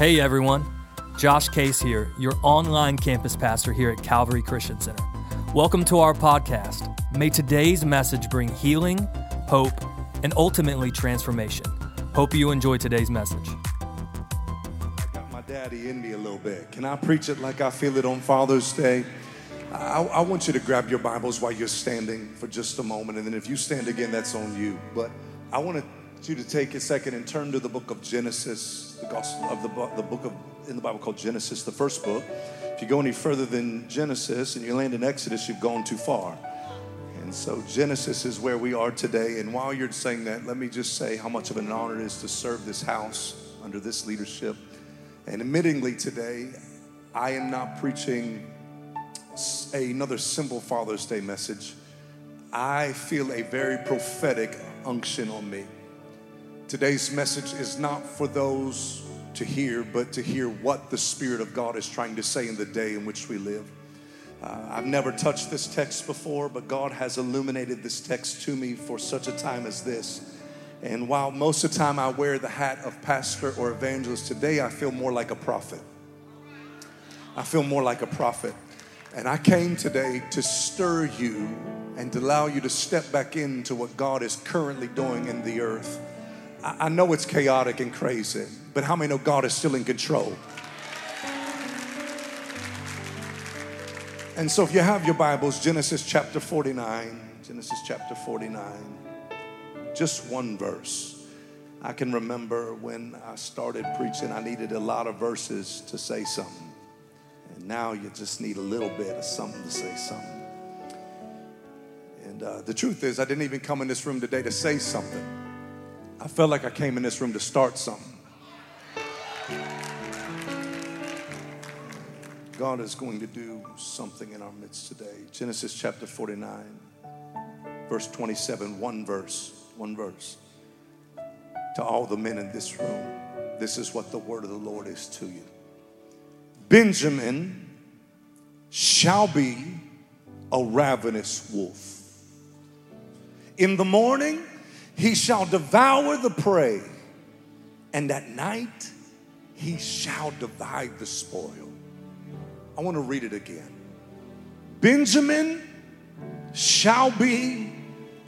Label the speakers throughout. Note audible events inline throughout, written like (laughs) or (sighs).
Speaker 1: Hey everyone, Josh Case here, your online campus pastor here at Calvary Christian Center. Welcome to our podcast. May today's message bring healing, hope, and ultimately transformation. Hope you enjoy today's message.
Speaker 2: I got my daddy in me a little bit. Can I preach it like I feel it on Father's Day? I, I want you to grab your Bibles while you're standing for just a moment, and then if you stand again, that's on you. But I want you to take a second and turn to the book of Genesis, the gospel of the, bu- the book of in the Bible called Genesis, the first book. If you go any further than Genesis and you land in Exodus, you've gone too far. And so Genesis is where we are today. And while you're saying that, let me just say how much of an honor it is to serve this house under this leadership. And admittingly today, I am not preaching another simple Father's Day message. I feel a very prophetic unction on me. Today's message is not for those to hear, but to hear what the Spirit of God is trying to say in the day in which we live. Uh, I've never touched this text before, but God has illuminated this text to me for such a time as this. And while most of the time I wear the hat of pastor or evangelist, today I feel more like a prophet. I feel more like a prophet. And I came today to stir you and to allow you to step back into what God is currently doing in the earth. I, know it's chaotic and crazy, but how many know God is still in control? And so, if you have your Bibles, Genesis chapter 49, Genesis chapter 49, just one verse. I can remember when I started preaching, I needed a lot of verses to say something. And now you just need a little bit of something to say something. And uh, the truth is, I didn't even come in this room today to say something. I felt like I came in this room to start something. God is going to do something in our midst today. Genesis chapter 49, verse 27, one verse, one verse. To all the men in this room, this is what the word of the Lord is to you. Benjamin shall be a ravenous wolf. In the morning, he shall devour the prey, and at night, he shall divide the spoil. I want to read it again. Benjamin shall be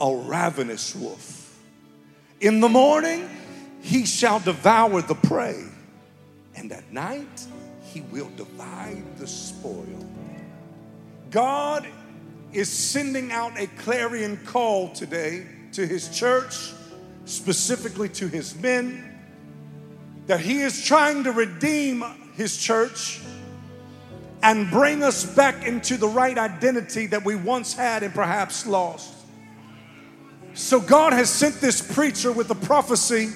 Speaker 2: a ravenous wolf. In the morning, he shall devour the prey, and at night, he will divide the spoil. God is sending out a clarion call today to his church, specifically to his men, that he is trying to redeem his church and bring us back into the right identity that we once had and perhaps lost. So, God has sent this preacher with a prophecy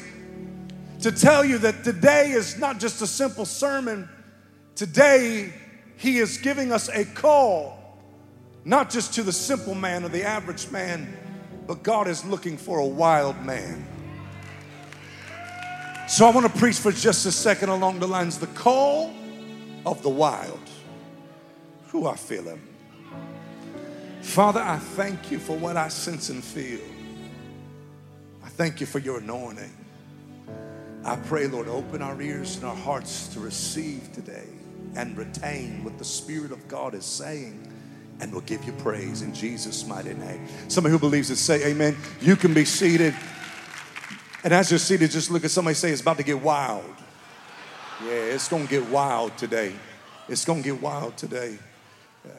Speaker 2: to tell you that today is not just a simple sermon. Today, He is giving us a call, not just to the simple man or the average man, but God is looking for a wild man. So, I want to preach for just a second along the lines the call of the wild. Who I feel him. Father, I thank you for what I sense and feel. I thank you for your anointing. I pray, Lord, open our ears and our hearts to receive today and retain what the Spirit of God is saying, and we'll give you praise in Jesus' mighty name. Somebody who believes it, say amen. You can be seated. And as you're seated, just look at somebody say, It's about to get wild. Yeah, it's gonna get wild today. It's gonna get wild today. Uh,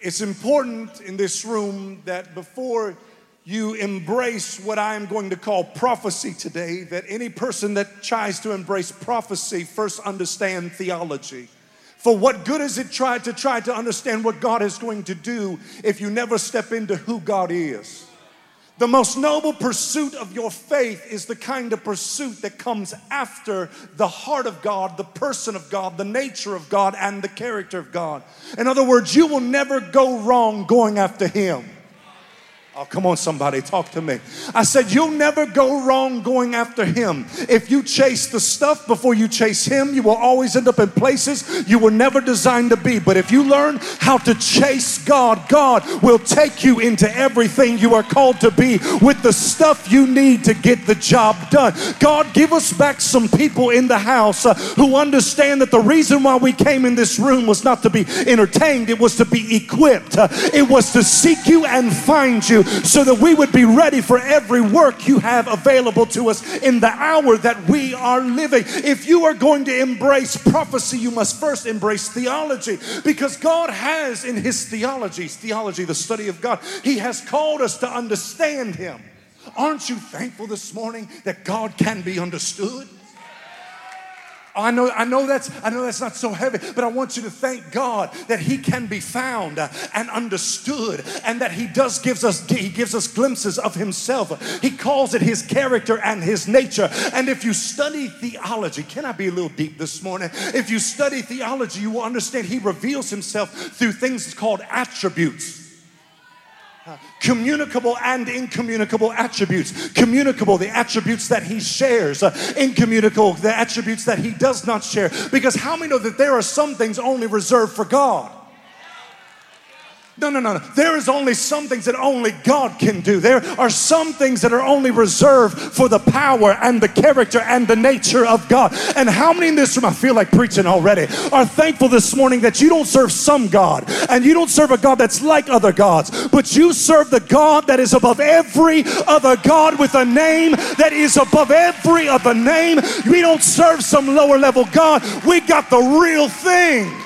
Speaker 2: it's important in this room that before you embrace what I am going to call prophecy today, that any person that tries to embrace prophecy first understand theology. For what good is it try to try to understand what God is going to do if you never step into who God is? The most noble pursuit of your faith is the kind of pursuit that comes after the heart of God, the person of God, the nature of God, and the character of God. In other words, you will never go wrong going after Him. Oh, come on, somebody, talk to me. I said, You'll never go wrong going after him. If you chase the stuff before you chase him, you will always end up in places you were never designed to be. But if you learn how to chase God, God will take you into everything you are called to be with the stuff you need to get the job done. God, give us back some people in the house uh, who understand that the reason why we came in this room was not to be entertained, it was to be equipped, uh, it was to seek you and find you so that we would be ready for every work you have available to us in the hour that we are living. If you are going to embrace prophecy, you must first embrace theology because God has in His theology, theology, the study of God, He has called us to understand Him. Aren't you thankful this morning that God can be understood? I know, I know that's, I know that's not so heavy, but I want you to thank God that He can be found and understood, and that He does gives us, He gives us glimpses of Himself. He calls it His character and His nature. And if you study theology, can I be a little deep this morning? If you study theology, you will understand He reveals Himself through things called attributes communicable and incommunicable attributes. Communicable, the attributes that he shares. Uh, incommunicable, the attributes that he does not share. Because how many know that there are some things only reserved for God? No, no, no, no. There is only some things that only God can do. There are some things that are only reserved for the power and the character and the nature of God. And how many in this room, I feel like preaching already, are thankful this morning that you don't serve some God and you don't serve a God that's like other gods, but you serve the God that is above every other God with a name that is above every other name. We don't serve some lower level God, we got the real thing.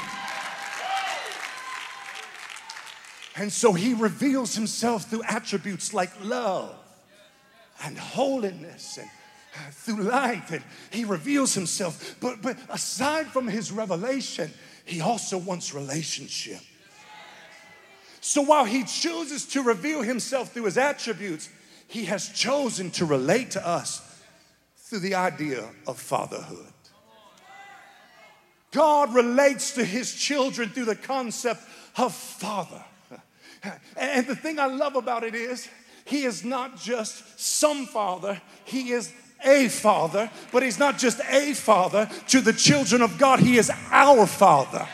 Speaker 2: And so he reveals himself through attributes like love and holiness and uh, through life. And he reveals himself but but aside from his revelation he also wants relationship. So while he chooses to reveal himself through his attributes he has chosen to relate to us through the idea of fatherhood. God relates to his children through the concept of father and the thing I love about it is, he is not just some father, he is a father, but he's not just a father to the children of God, he is our father.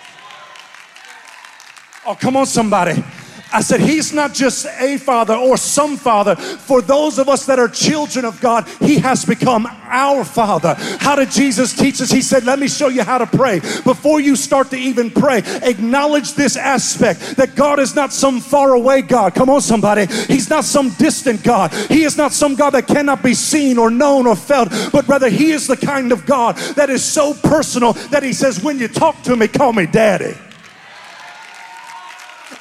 Speaker 2: Oh, come on, somebody. I said, He's not just a father or some father. For those of us that are children of God, He has become our father. How did Jesus teach us? He said, Let me show you how to pray. Before you start to even pray, acknowledge this aspect that God is not some far away God. Come on, somebody. He's not some distant God. He is not some God that cannot be seen or known or felt, but rather, He is the kind of God that is so personal that He says, When you talk to me, call me daddy.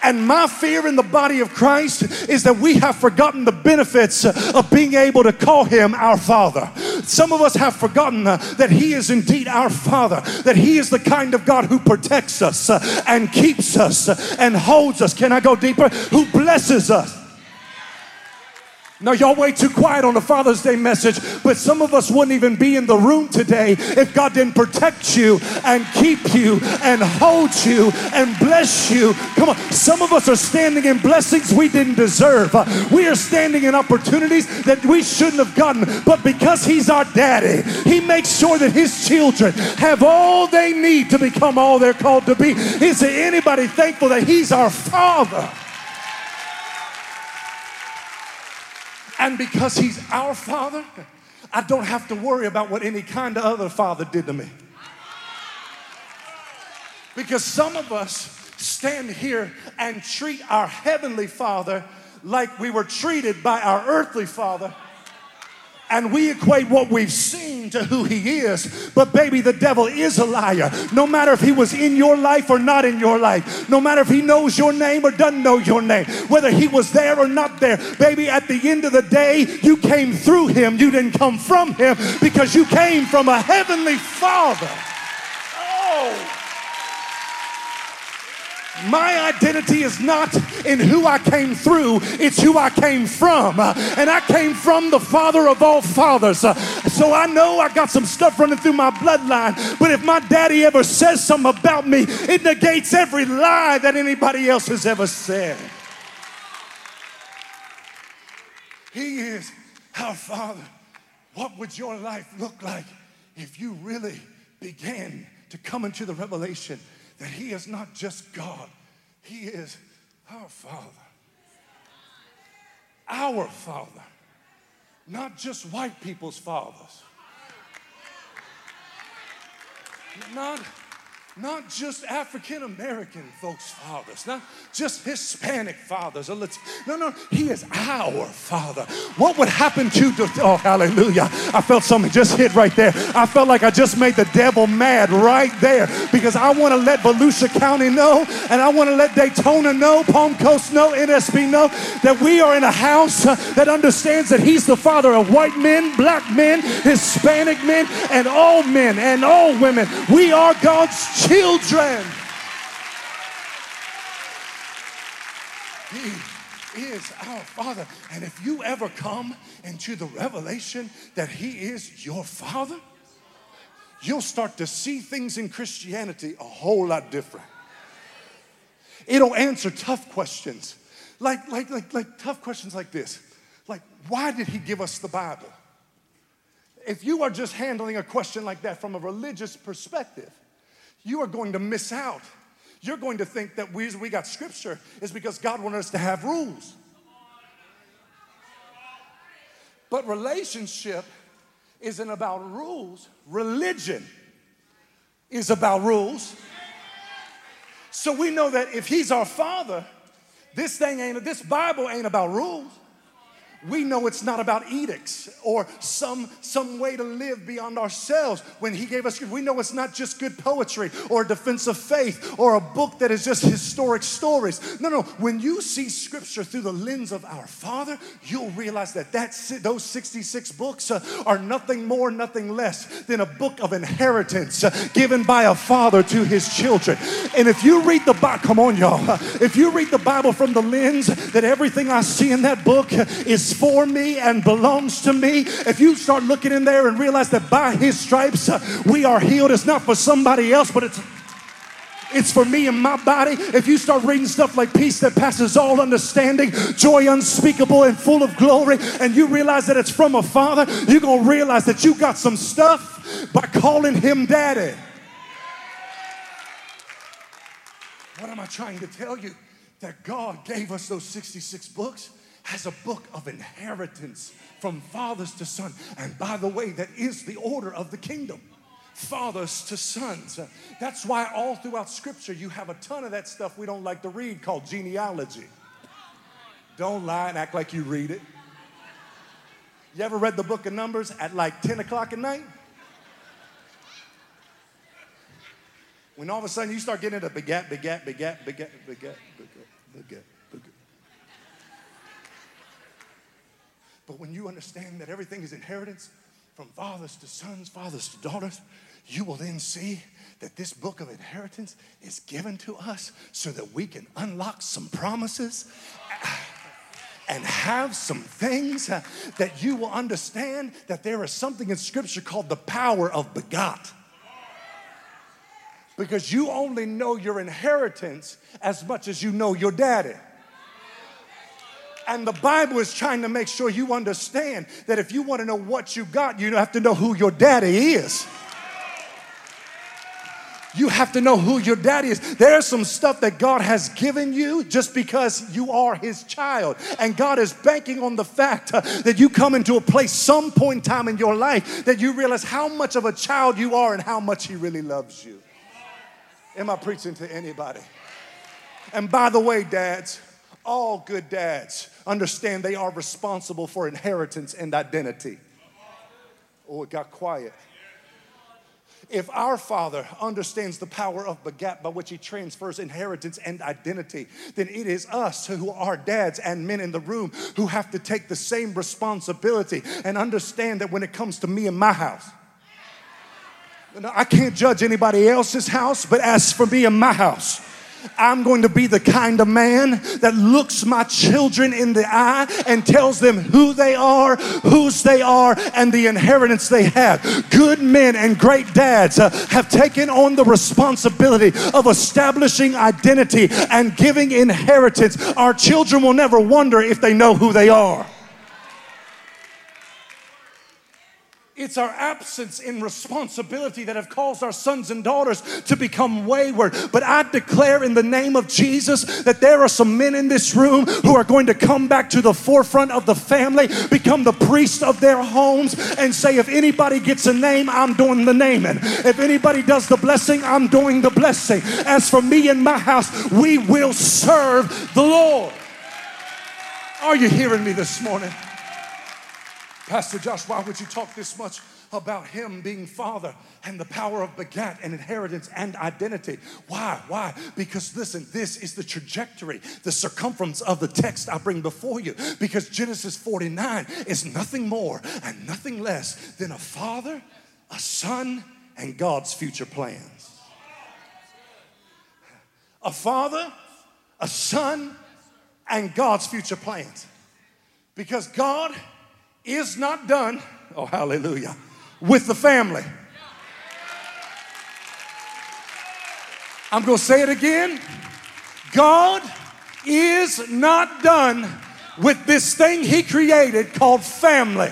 Speaker 2: And my fear in the body of Christ is that we have forgotten the benefits of being able to call him our Father. Some of us have forgotten that he is indeed our Father, that he is the kind of God who protects us and keeps us and holds us. Can I go deeper? Who blesses us now, y'all way too quiet on the Father's Day message, but some of us wouldn't even be in the room today if God didn't protect you and keep you and hold you and bless you. Come on, some of us are standing in blessings we didn't deserve. We are standing in opportunities that we shouldn't have gotten, but because He's our daddy, He makes sure that His children have all they need to become all they're called to be. Is there anybody thankful that He's our Father? And because He's our Father, I don't have to worry about what any kind of other father did to me. Because some of us stand here and treat our Heavenly Father like we were treated by our earthly Father and we equate what we've seen to who he is. But, baby, the devil is a liar. No matter if he was in your life or not in your life, no matter if he knows your name or doesn't know your name, whether he was there or not there, baby, at the end of the day, you came through him. You didn't come from him because you came from a heavenly father. Oh. My identity is not in who I came through, it's who I came from. And I came from the Father of all fathers. So I know I got some stuff running through my bloodline, but if my daddy ever says something about me, it negates every lie that anybody else has ever said. He is our Father. What would your life look like if you really began to come into the revelation that He is not just God, He is our Father? Our Father, not just white people's fathers. Not not just African American folks' fathers, not just Hispanic fathers. No, no, He is our Father. What would happen to, oh, hallelujah. I felt something just hit right there. I felt like I just made the devil mad right there because I want to let Volusia County know and I want to let Daytona know, Palm Coast know, NSB know that we are in a house uh, that understands that He's the Father of white men, black men, Hispanic men, and all men and all women. We are God's children. He is our Father. And if you ever come into the revelation that He is your Father, you'll start to see things in Christianity a whole lot different. It'll answer tough questions. Like, like, like, like tough questions like this. Like, why did he give us the Bible? If you are just handling a question like that from a religious perspective, you are going to miss out. You're going to think that we, we got scripture is because God wanted us to have rules. But relationship isn't about rules, religion is about rules. So we know that if He's our Father, this thing ain't, this Bible ain't about rules we know it's not about edicts or some, some way to live beyond ourselves. When He gave us, we know it's not just good poetry or a defense of faith or a book that is just historic stories. No, no. When you see Scripture through the lens of our Father, you'll realize that that's, those 66 books uh, are nothing more, nothing less than a book of inheritance uh, given by a father to his children. And if you read the Bible, come on, y'all. Uh, if you read the Bible from the lens that everything I see in that book is for me and belongs to me, if you start looking in there and realize that by his stripes uh, we are healed, it's not for somebody else, but it's it's for me and my body. If you start reading stuff like peace that passes all understanding, joy unspeakable and full of glory, and you realize that it's from a father, you're going to realize that you got some stuff by calling him daddy. What am I trying to tell you? That God gave us those 66 books has a book of inheritance from fathers to son. And by the way, that is the order of the kingdom fathers to sons. That's why all throughout scripture you have a ton of that stuff we don't like to read called genealogy. Don't lie and act like you read it. You ever read the book of Numbers at like 10 o'clock at night? When all of a sudden you start getting into begat, begat, begat, begat, begat, begat, begat. But when you understand that everything is inheritance from fathers to sons, fathers to daughters, you will then see that this book of inheritance is given to us so that we can unlock some promises and have some things that you will understand that there is something in scripture called the power of begot because you only know your inheritance as much as you know your daddy. And the Bible is trying to make sure you understand that if you want to know what you got, you have to know who your daddy is. You have to know who your daddy is. There's some stuff that God has given you just because you are his child. And God is banking on the fact uh, that you come into a place some point in time in your life that you realize how much of a child you are and how much he really loves you. Am I preaching to anybody? And by the way, dads, all good dads understand they are responsible for inheritance and identity. Oh, it got quiet. If our Father understands the power of begat by which He transfers inheritance and identity, then it is us who are dads and men in the room who have to take the same responsibility and understand that when it comes to me and my house, I can't judge anybody else's house, but as for me and my house, I'm going to be the kind of man that looks my children in the eye and tells them who they are, whose they are, and the inheritance they have. Good men and great dads uh, have taken on the responsibility of establishing identity and giving inheritance. Our children will never wonder if they know who they are. It's our absence in responsibility that have caused our sons and daughters to become wayward. But I declare in the name of Jesus that there are some men in this room who are going to come back to the forefront of the family, become the priest of their homes, and say, if anybody gets a name, I'm doing the naming. If anybody does the blessing, I'm doing the blessing. As for me and my house, we will serve the Lord. Are you hearing me this morning? Pastor Josh, why would you talk this much about him being father and the power of begat and inheritance and identity? Why? Why? Because listen, this is the trajectory, the circumference of the text I bring before you. Because Genesis 49 is nothing more and nothing less than a father, a son, and God's future plans. A father, a son, and God's future plans. Because God is not done, oh, hallelujah, with the family. I'm going to say it again. God is not done with this thing He created called family.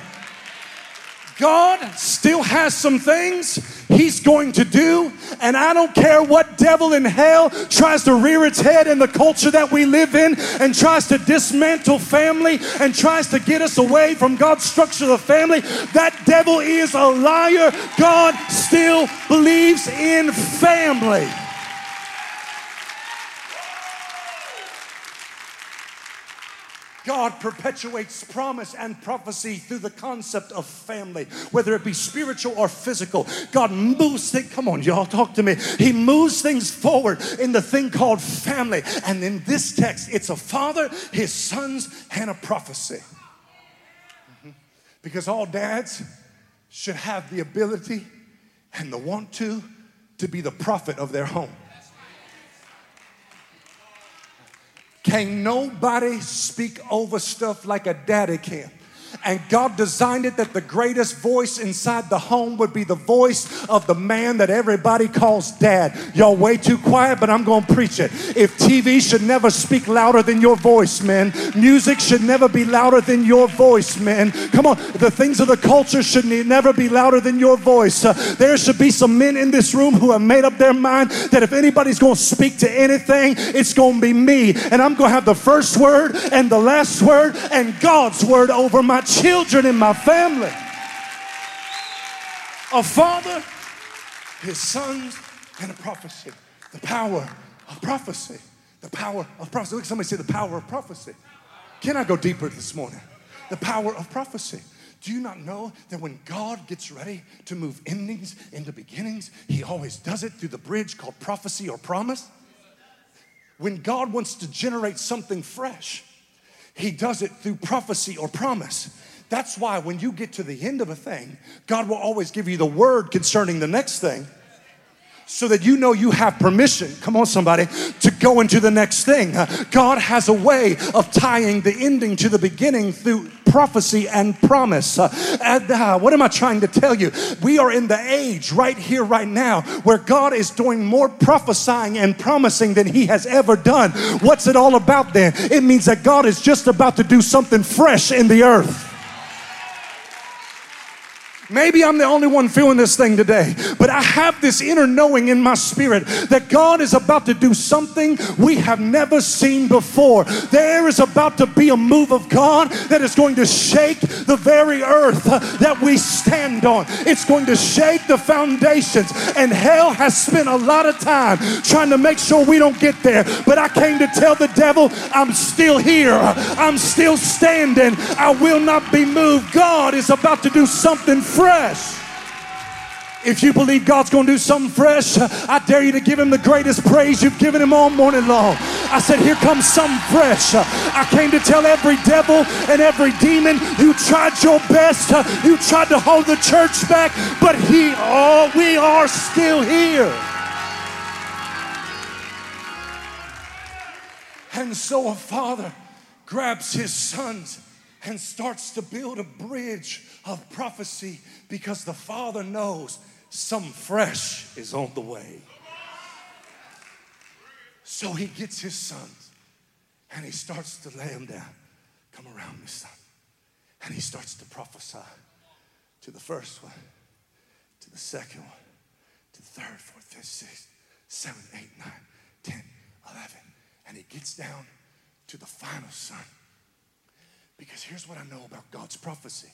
Speaker 2: God still has some things He's going to do, and I don't care what devil in hell tries to rear its head in the culture that we live in and tries to dismantle family and tries to get us away from God's structure of family. That devil is a liar. God still believes in family. God perpetuates promise and prophecy through the concept of family, whether it be spiritual or physical. God moves things, come on, y'all, talk to me. He moves things forward in the thing called family. And in this text, it's a father, his sons, and a prophecy. Mm-hmm. Because all dads should have the ability and the want to to be the prophet of their home. Can't nobody speak over stuff like a daddy can. And God designed it that the greatest voice inside the home would be the voice of the man that everybody calls dad. Y'all way too quiet, but I'm going to preach it. If TV should never speak louder than your voice, man, music should never be louder than your voice, man. Come on, the things of the culture should never be louder than your voice. Uh, there should be some men in this room who have made up their mind that if anybody's going to speak to anything, it's going to be me. And I'm going to have the first word and the last word and God's word over my children in my family. A father, his sons, and a prophecy. The power of prophecy. The power of prophecy. Look, somebody say the power of prophecy. Can I go deeper this morning? The power of prophecy. Do you not know that when God gets ready to move endings into beginnings, He always does it through the bridge called prophecy or promise? When God wants to generate something fresh, He does it through prophecy or promise. That's why when you get to the end of a thing, God will always give you the word concerning the next thing so that you know you have permission, come on, somebody, to go into the next thing. God has a way of tying the ending to the beginning through prophecy and promise. Uh, and, uh, what am I trying to tell you? We are in the age right here, right now, where God is doing more prophesying and promising than He has ever done. What's it all about then? It means that God is just about to do something fresh in the earth. Maybe I'm the only one feeling this thing today, but I have this inner knowing in my spirit that God is about to do something we have never seen before. There is about to be a move of God that is going to shake the very earth that we stand on. It's going to shake the foundations, and hell has spent a lot of time trying to make sure we don't get there. But I came to tell the devil, I'm still here, I'm still standing, I will not be moved. God is about to do something fresh. If you believe God's going to do something fresh, I dare you to give Him the greatest praise you've given Him all morning long. I said, Here comes something fresh. I came to tell every devil and every demon you tried your best, you tried to hold the church back, but He, oh, we are still here. And so a father grabs his sons and starts to build a bridge of prophecy because the Father knows some fresh is on the way. So he gets his sons and he starts to lay them down. Come around me, son. And he starts to prophesy to the first one, to the second one, to the third, fourth, fifth, sixth, seventh, eighth, ninth, ten, eleven. And he gets down to the final son. Because here's what I know about God's prophecy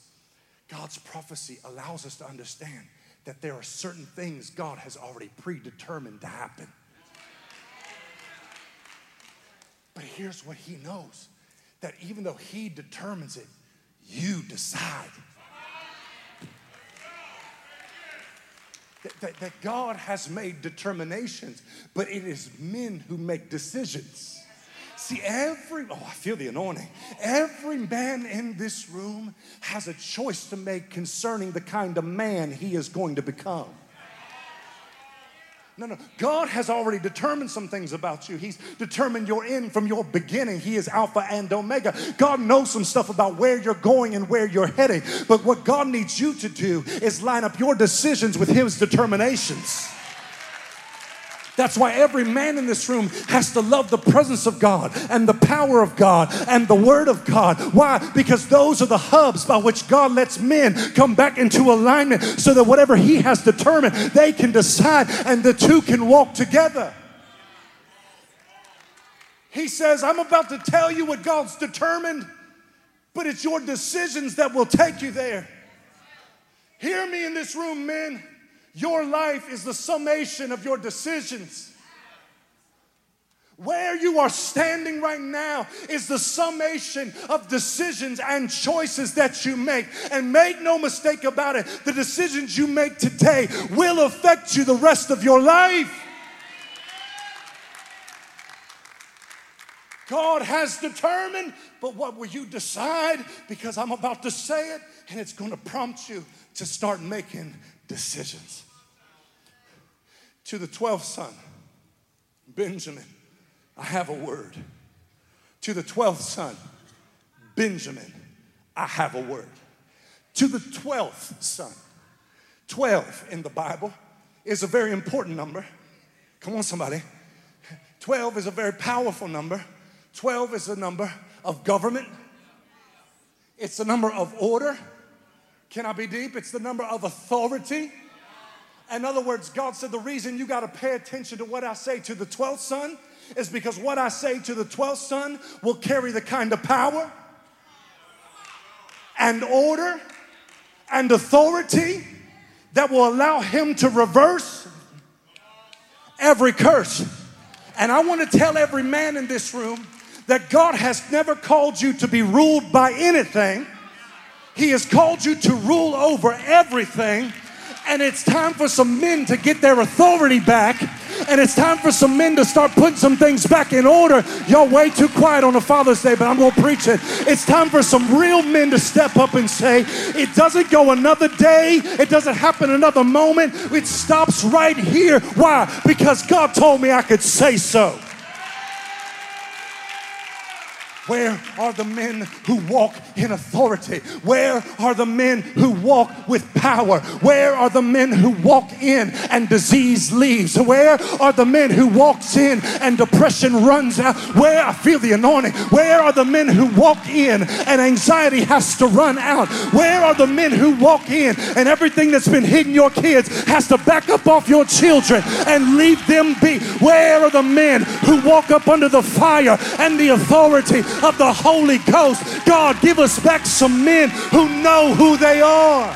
Speaker 2: God's prophecy allows us to understand that there are certain things God has already predetermined to happen. But here's what he knows that even though he determines it, you decide. That, that, that, God has made determinations, but it is men who make decisions. See, every, oh, I feel the anointing. Every man in this room has a choice to make concerning the kind of man he is going to become. No, no. God has already determined some things about you. He's determined your end from your beginning. He is Alpha and Omega. God knows some stuff about where you're going and where you're heading. But what God needs you to do is line up your decisions with His determinations. That's why every man in this room has to love the presence of God and the power of God and the Word of God. Why? Because those are the hubs by which God lets men come back into alignment so that whatever He has determined, they can decide and the two can walk together. He says, I'm about to tell you what God's determined, but it's your decisions that will take you there. Hear me in this room, men. Your life is the summation of your decisions. Where you are standing right now is the summation of decisions and choices that you make. And make no mistake about it, the decisions you make today will affect you the rest of your life. God has determined, but what will you decide? Because I'm about to say it, and it's going to prompt you to start making decisions. To the 12th son, Benjamin, I have a word. To the 12th son, Benjamin, I have a word. To the 12th son, 12 in the Bible is a very important number. Come on, somebody. 12 is a very powerful number. 12 is a number of government, it's a number of order. Can I be deep? It's the number of authority. In other words, God said the reason you got to pay attention to what I say to the 12th son is because what I say to the 12th son will carry the kind of power and order and authority that will allow him to reverse every curse. And I want to tell every man in this room that God has never called you to be ruled by anything. He has called you to rule over everything. And it's time for some men to get their authority back. And it's time for some men to start putting some things back in order. Y'all way too quiet on a Father's Day, but I'm going to preach it. It's time for some real men to step up and say, it doesn't go another day. It doesn't happen another moment. It stops right here. Why? Because God told me I could say so. Where are the men who walk in authority? Where are the men who walk with power? Where are the men who walk in and disease leaves? Where are the men who walks in and depression runs out? Where I feel the anointing. Where are the men who walk in and anxiety has to run out? Where are the men who walk in and everything that's been hitting your kids has to back up off your children and leave them be? Where are the men who walk up under the fire and the authority of the Holy Ghost. God, give us back some men who know who they are.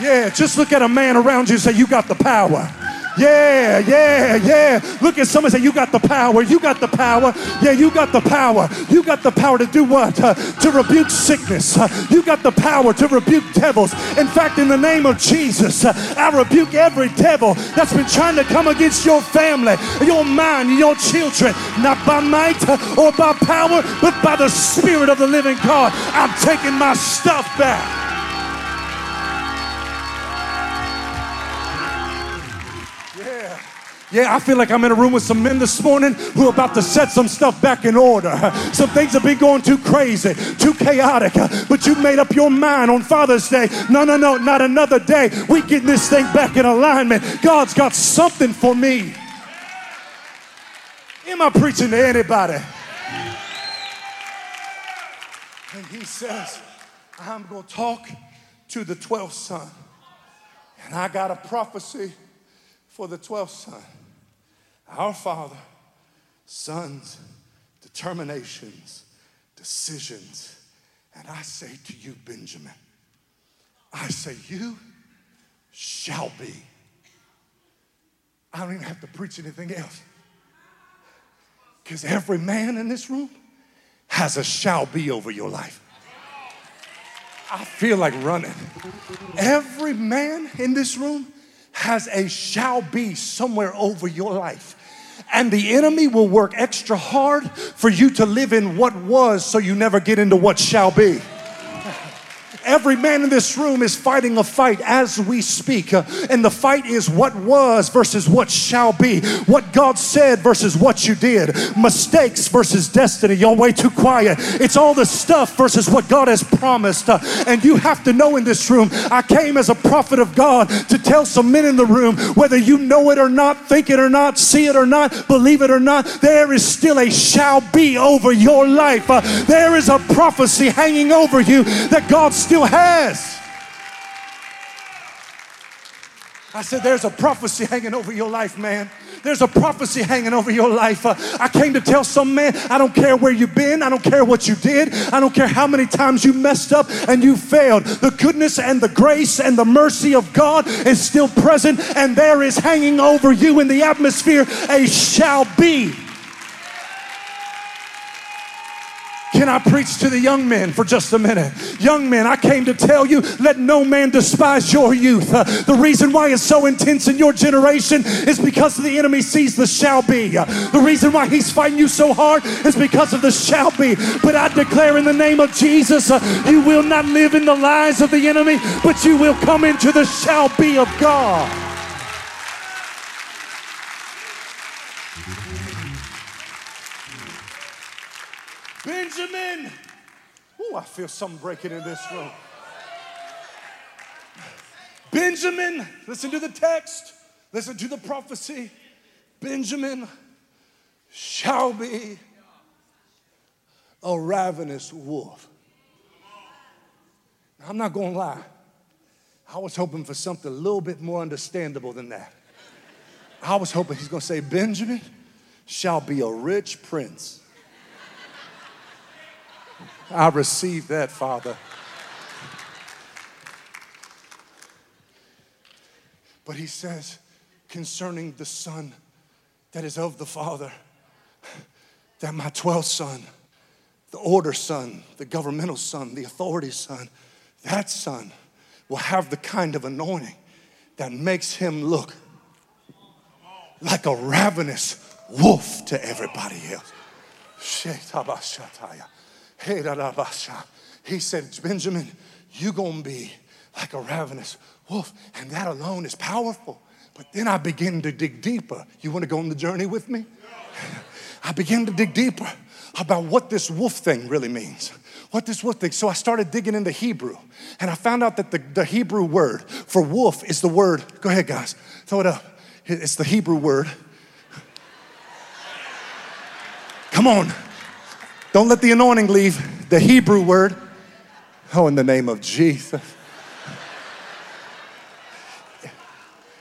Speaker 2: Yeah, just look at a man around you and say, You got the power. Yeah, yeah, yeah. Look at someone say, You got the power. You got the power. Yeah, you got the power. You got the power to do what? Uh, to rebuke sickness. Uh, you got the power to rebuke devils. In fact, in the name of Jesus, uh, I rebuke every devil that's been trying to come against your family, your mind, your children, not by might or by power, but by the Spirit of the living God. I'm taking my stuff back. Yeah, I feel like I'm in a room with some men this morning who are about to set some stuff back in order. Some things have been going too crazy, too chaotic, but you made up your mind on Father's Day. No, no, no, not another day. We getting this thing back in alignment. God's got something for me. Am I preaching to anybody? And he says, I'm going to talk to the 12th son. And I got a prophecy for the 12th son. Our Father, sons, determinations, decisions. And I say to you, Benjamin, I say, you shall be. I don't even have to preach anything else. Because every man in this room has a shall be over your life. I feel like running. Every man in this room has a shall be somewhere over your life. And the enemy will work extra hard for you to live in what was so you never get into what shall be. Every man in this room is fighting a fight as we speak. And the fight is what was versus what shall be. What God said versus what you did. Mistakes versus destiny. Y'all way too quiet. It's all the stuff versus what God has promised. And you have to know in this room, I came as a prophet of God to tell some men in the room, whether you know it or not, think it or not, see it or not, believe it or not, there is still a shall be over your life. There is a prophecy hanging over you that God still still has. I said, There's a prophecy hanging over your life, man. There's a prophecy hanging over your life. Uh, I came to tell some man, I don't care where you've been, I don't care what you did, I don't care how many times you messed up and you failed. The goodness and the grace and the mercy of God is still present, and there is hanging over you in the atmosphere a shall be. Can I preach to the young men for just a minute? Young men, I came to tell you let no man despise your youth. Uh, the reason why it's so intense in your generation is because the enemy sees the shall be. Uh, the reason why he's fighting you so hard is because of the shall be. But I declare in the name of Jesus, uh, you will not live in the lies of the enemy, but you will come into the shall be of God. Benjamin. Oh, I feel something breaking in this room. Benjamin, listen to the text, listen to the prophecy. Benjamin shall be a ravenous wolf. I'm not to lie. I was hoping for something a little bit more understandable than that. I was hoping he's to say, Benjamin shall be a rich prince. I receive that, Father. But he says concerning the son that is of the Father, that my 12th son, the order son, the governmental son, the authority son, that son will have the kind of anointing that makes him look like a ravenous wolf to everybody else. He said, Benjamin, you're gonna be like a ravenous wolf. And that alone is powerful. But then I begin to dig deeper. You wanna go on the journey with me? (laughs) I begin to dig deeper about what this wolf thing really means. What this wolf thing. So I started digging into Hebrew, and I found out that the, the Hebrew word for wolf is the word, go ahead, guys, throw it up. It's the Hebrew word. Come on. Don't let the anointing leave. The Hebrew word. Oh, in the name of Jesus.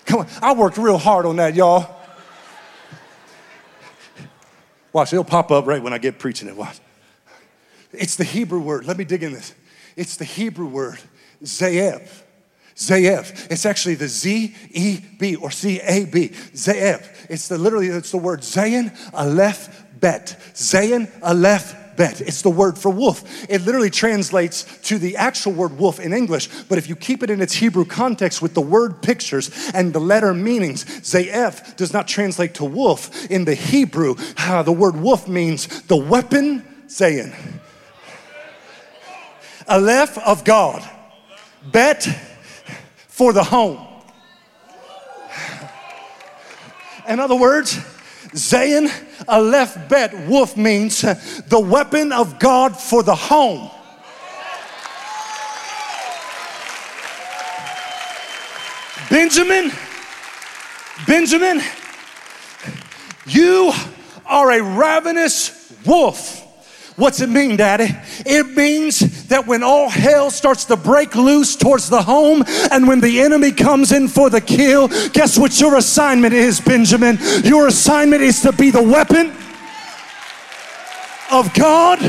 Speaker 2: Come on. I worked real hard on that, y'all. Watch, it'll pop up right when I get preaching it. Watch. It's the Hebrew word. Let me dig in this. It's the Hebrew word, Ze'ev. Ze'ev. It's actually the Z E B or C A B. Ze'ev. It's the literally it's the word Zayin Aleph Bet. Zayin Aleph bet. It's the word for wolf. It literally translates to the actual word wolf in English, but if you keep it in its Hebrew context with the word pictures and the letter meanings, Ze'ev does not translate to wolf. In the Hebrew, the word wolf means the weapon, Zayin. Aleph of God. Bet for the home. In other words, Zayin Aleph Bet Wolf means the weapon of God for the home. Benjamin, Benjamin, you are a ravenous wolf What's it mean, Daddy? It means that when all hell starts to break loose towards the home and when the enemy comes in for the kill, guess what your assignment is, Benjamin? Your assignment is to be the weapon of God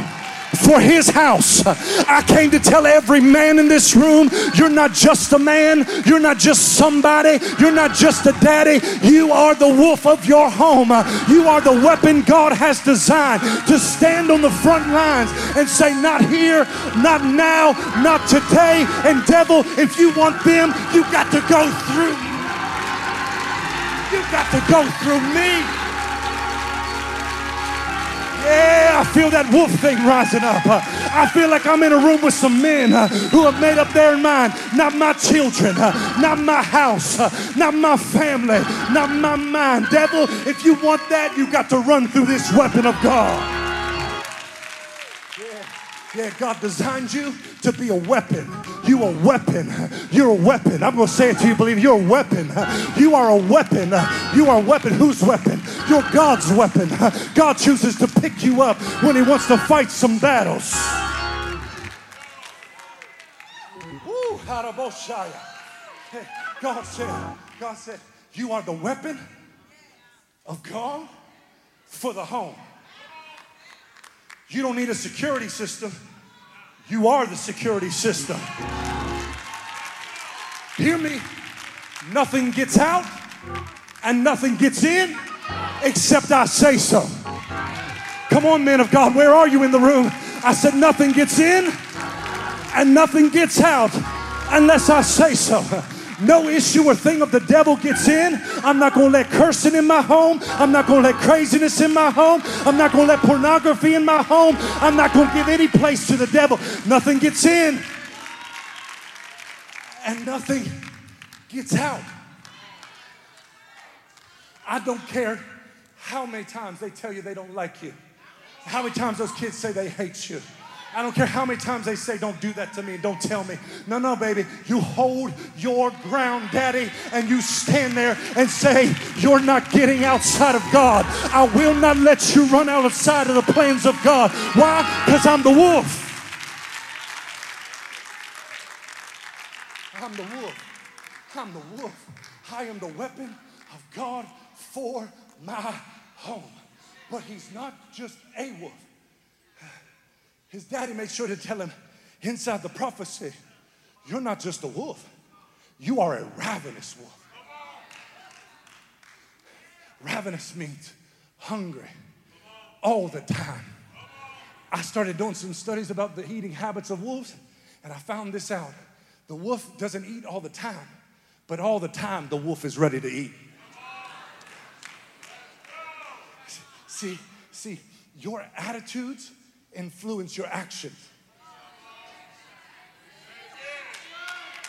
Speaker 2: for his house. I came to tell every man in this room you're not just a man, you're not just somebody, you're not just a daddy, you are the wolf of your home. You are the weapon God has designed to stand on the front lines and say, Not here, not now, not today. And devil, if you want them, you got to go through. You got to go through me. Yeah, I feel that wolf thing rising up. I feel like I'm in a room with some men uh, who have made up their mind. Not my children, uh, not my house, uh, not my family, not my mind. Devil, if you want that, you got to run through this weapon of God. Yeah, God designed you to be a weapon. You a weapon. You're a weapon. I'm going to say it to you, believe you're a weapon. You are a weapon. You are a weapon. Whose weapon? You're God's weapon. God chooses to pick you up when He wants to fight some battles. Woo, God said, God said, you are the weapon of God for the home. You don't need a security system. You are the security system. Hear me? Nothing gets out and nothing gets in except I say so. Come on, men of God, where are you in the room? I said, nothing gets in and nothing gets out unless I say so (laughs) no issue or thing of the devil gets in. I'm not going to let cursing in my home. I'm not going to let craziness in my home. I'm not going to let pornography in my home. I'm not going to give any place to the devil. Nothing gets in and nothing gets out. I don't care how many times they tell you they don't like you, how many times those kids say they hate you. I don't care how many times they say, Don't do that to me, and don't tell me. No, no, baby. You hold your ground, daddy, and you stand there and say, You're not getting outside of God. I will not let you run outside of the plans of God. Why? Because I'm the wolf. I'm the wolf. I'm the wolf. I am the weapon of God for my home. But he's not just a wolf. His daddy made sure to tell him inside the prophecy, you're not just a wolf, you are a ravenous wolf. Ravenous means hungry all the time. I started doing some studies about the eating habits of wolves, and I found this out. The wolf doesn't eat all the time, but all the time the wolf is ready to eat. See, see, your attitudes influence your actions.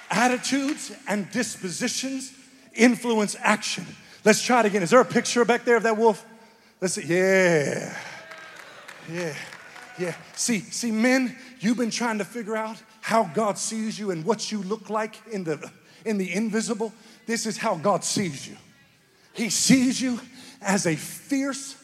Speaker 2: Attitudes and dispositions influence action. Let's try it again. Is there a picture back there of that wolf? Let's see. Yeah. Yeah. Yeah. See, see, men, you've been trying to figure out how God sees you and what you look like in the in the invisible. This is how God sees you. He sees you as a fierce,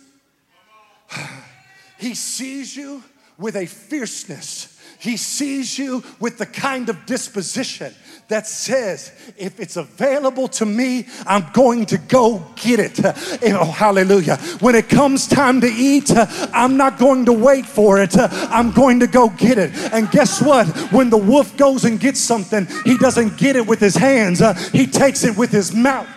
Speaker 2: (sighs) he sees you with a fierceness. He sees you with the kind of disposition that says, if it's available to me, I'm going to go get it. Eh, oh, hallelujah. When it comes time to eat, eh, I'm not going to wait for it. Eh, I'm going to go get it. And guess what? When the wolf goes and gets something, he doesn't get it with his hands, he takes it with his mouth.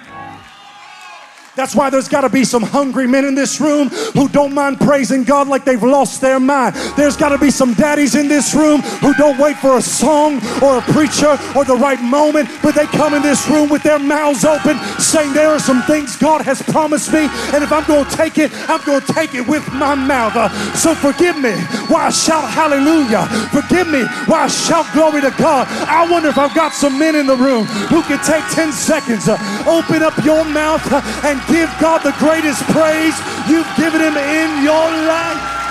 Speaker 2: That's why there's got to be some hungry men in this room who don't mind praising God like they've lost their mind. There's got to be some daddies in this room who don't wait for a song or a preacher or the right moment, but they come in this room with their mouths open saying, There are some things God has promised me, and if I'm going to take it, I'm going to take it with my mouth. Uh, so forgive me while I shout hallelujah. Forgive me while I shout glory to God. I wonder if I've got some men in the room who can take 10 seconds, uh, open up your mouth, uh, and give God the greatest praise you've given Him in your life.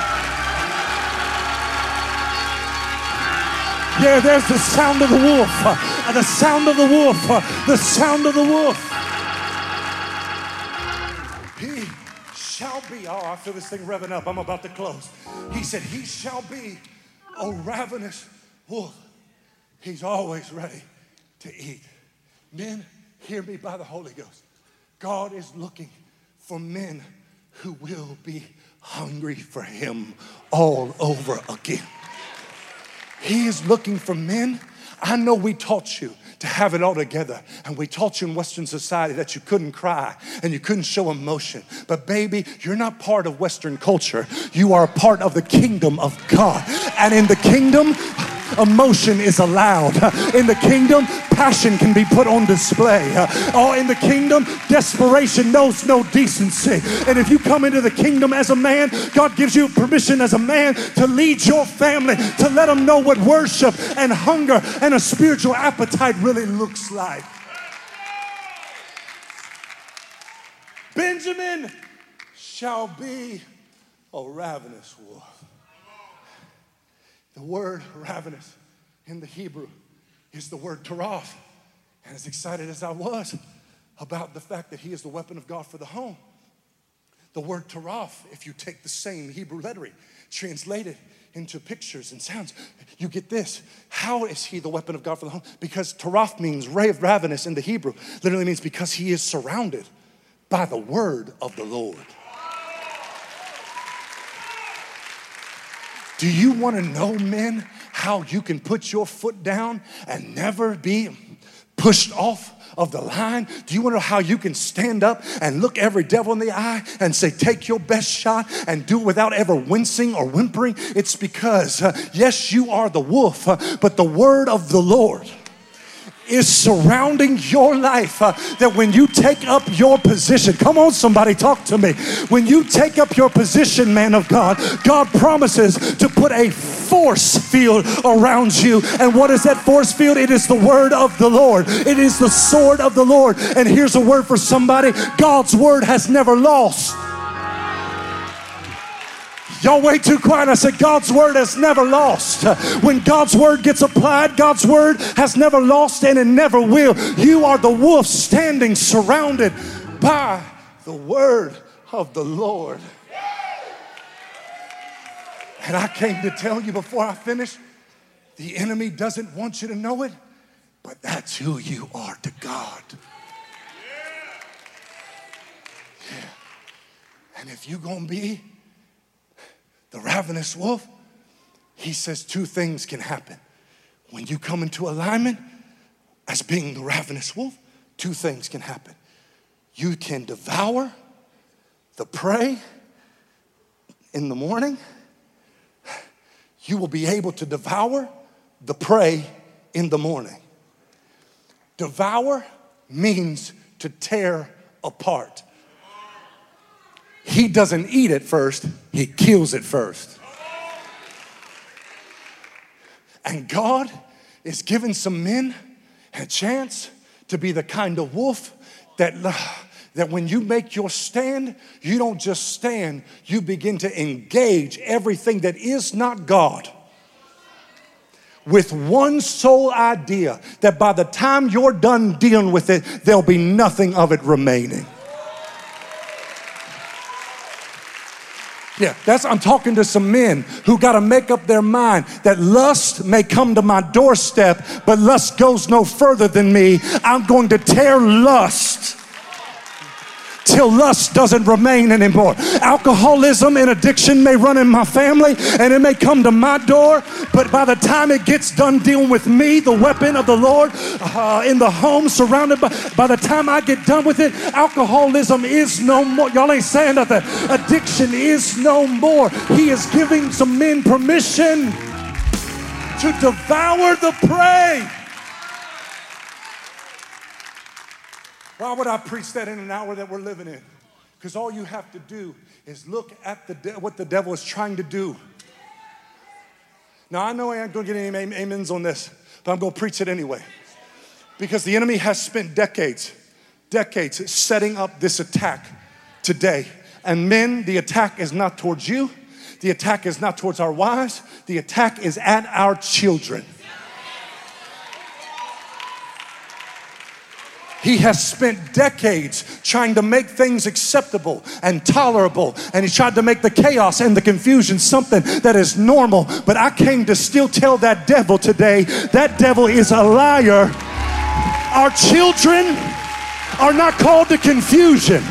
Speaker 2: Yeah, there's the sound of the wolf, uh, the sound of the wolf, uh, the sound of the wolf. He shall be, oh, I feel this thing revving up. I'm about to close. He said, He shall be a ravenous wolf. He's always ready to eat. Men, hear me by the Holy Ghost. God is looking for men who will be hungry for Him all over again. He is looking for men. I know we taught you to have it all together. And we taught you in Western society that you couldn't cry and you couldn't show emotion. But, baby, you're not part of Western culture. You are part of the kingdom of God. And in the kingdom, emotion is allowed. In the kingdom, passion can be put on display. Oh, in the kingdom, desperation knows no decency. And if you come into the kingdom as a man, God gives you permission as a man to lead your family, to let them know what worship and hunger and a spiritual appetite really looks like. Benjamin shall be a ravenous wolf. The word ravenous in the Hebrew is the word taroth. And as excited as I was about the fact that he is the weapon of God for the home, the word taroth, if you take the same Hebrew lettering, translated into pictures and sounds, you get this. How is he the weapon of God for the home? Because taroth means rave ravenous in the Hebrew, literally means because he is surrounded by the word of the Lord. Do you want to know, men, how you can put your foot down and never be pushed off of the line? Do you want to know how you can stand up and look every devil in the eye and say, Take your best shot and do it without ever wincing or whimpering? It's because, uh, yes, you are the wolf, uh, but the word of the Lord is surrounding your life uh, that when you take up your position, come on, somebody, talk to me. When you take up your position, man of God, God promises to put a force field around you. And what is that force field? It is the word of the Lord, it is the sword of the Lord. And here's a word for somebody God's word has never lost. Y'all way too quiet. I said, God's word has never lost. When God's word gets applied, God's word has never lost and it never will. You are the wolf standing surrounded by the word of the Lord. And I came to tell you before I finish the enemy doesn't want you to know it, but that's who you are to God. Yeah. And if you're going to be the ravenous wolf, he says two things can happen. When you come into alignment as being the ravenous wolf, two things can happen. You can devour the prey in the morning, you will be able to devour the prey in the morning. Devour means to tear apart. He doesn't eat it first, he kills it first. And God is giving some men a chance to be the kind of wolf that, uh, that when you make your stand, you don't just stand, you begin to engage everything that is not God with one sole idea that by the time you're done dealing with it, there'll be nothing of it remaining. Yeah, that's I'm talking to some men who got to make up their mind that lust may come to my doorstep, but lust goes no further than me. I'm going to tear lust till lust doesn't remain anymore. Alcoholism and addiction may run in my family and it may come to my door, but by the time it gets done dealing with me, the weapon of the Lord uh, in the home, surrounded by, by the time I get done with it, alcoholism is no more. Y'all ain't saying nothing. Addiction is no more. He is giving some men permission to devour the prey. Why would I preach that in an hour that we're living in? Because all you have to do is look at the de- what the devil is trying to do. Now, I know I ain't gonna get any amens on this, but I'm gonna preach it anyway. Because the enemy has spent decades, decades setting up this attack today. And men, the attack is not towards you, the attack is not towards our wives, the attack is at our children. He has spent decades trying to make things acceptable and tolerable, and he tried to make the chaos and the confusion something that is normal. But I came to still tell that devil today that devil is a liar. Our children are not called to confusion.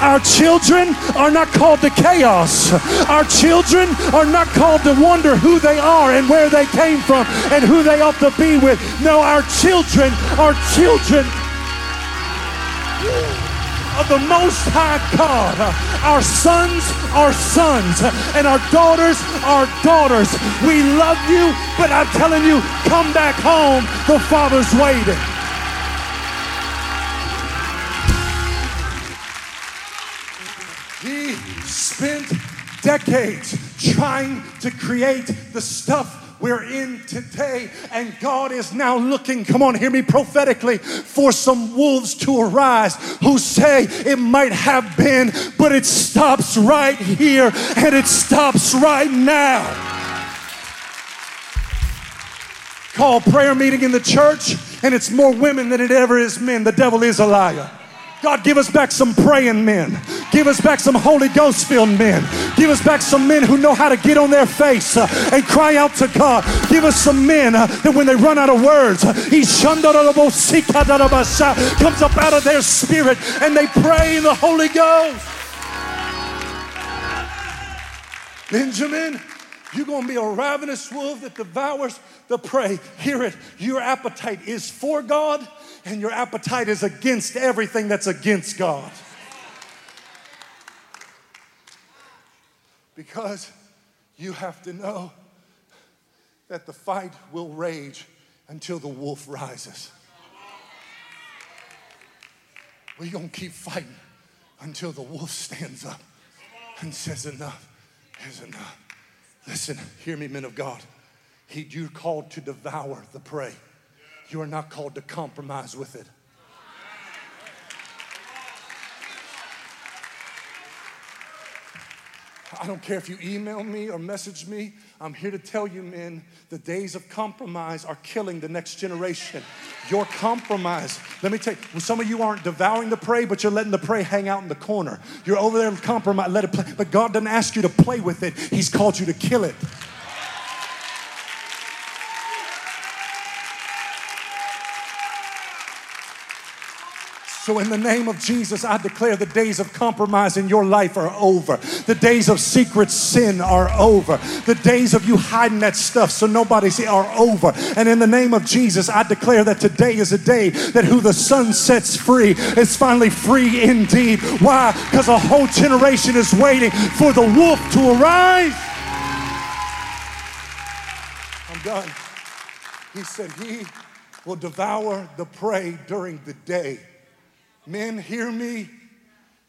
Speaker 2: Our children are not called to chaos. Our children are not called to wonder who they are and where they came from and who they ought to be with. No, our children are children of the Most High God. Our sons are sons, and our daughters are daughters. We love you, but I'm telling you, come back home. The Father's waiting. He spent decades trying to create the stuff we're in today. And God is now looking, come on, hear me prophetically, for some wolves to arise who say it might have been, but it stops right here and it stops right now. Call prayer meeting in the church, and it's more women than it ever is men. The devil is a liar. God, give us back some praying men. Give us back some Holy Ghost filled men. Give us back some men who know how to get on their face uh, and cry out to God. Give us some men uh, that when they run out of words, uh, comes up out of their spirit and they pray in the Holy Ghost. Benjamin, you're going to be a ravenous wolf that devours the prey. Hear it. Your appetite is for God and your appetite is against everything that's against God. Because you have to know that the fight will rage until the wolf rises. We're going to keep fighting until the wolf stands up and says, Enough is enough. Listen, hear me, men of God. He, you're called to devour the prey. You are not called to compromise with it. I don't care if you email me or message me. I'm here to tell you, men, the days of compromise are killing the next generation. Your compromise, let me tell you, well, some of you aren't devouring the prey, but you're letting the prey hang out in the corner. You're over there and compromise, let it play. But God doesn't ask you to play with it, He's called you to kill it. So, in the name of Jesus, I declare the days of compromise in your life are over. The days of secret sin are over. The days of you hiding that stuff so nobody see are over. And in the name of Jesus, I declare that today is a day that who the Son sets free is finally free indeed. Why? Because a whole generation is waiting for the wolf to arise. I'm done. He said, He will devour the prey during the day Men, hear me.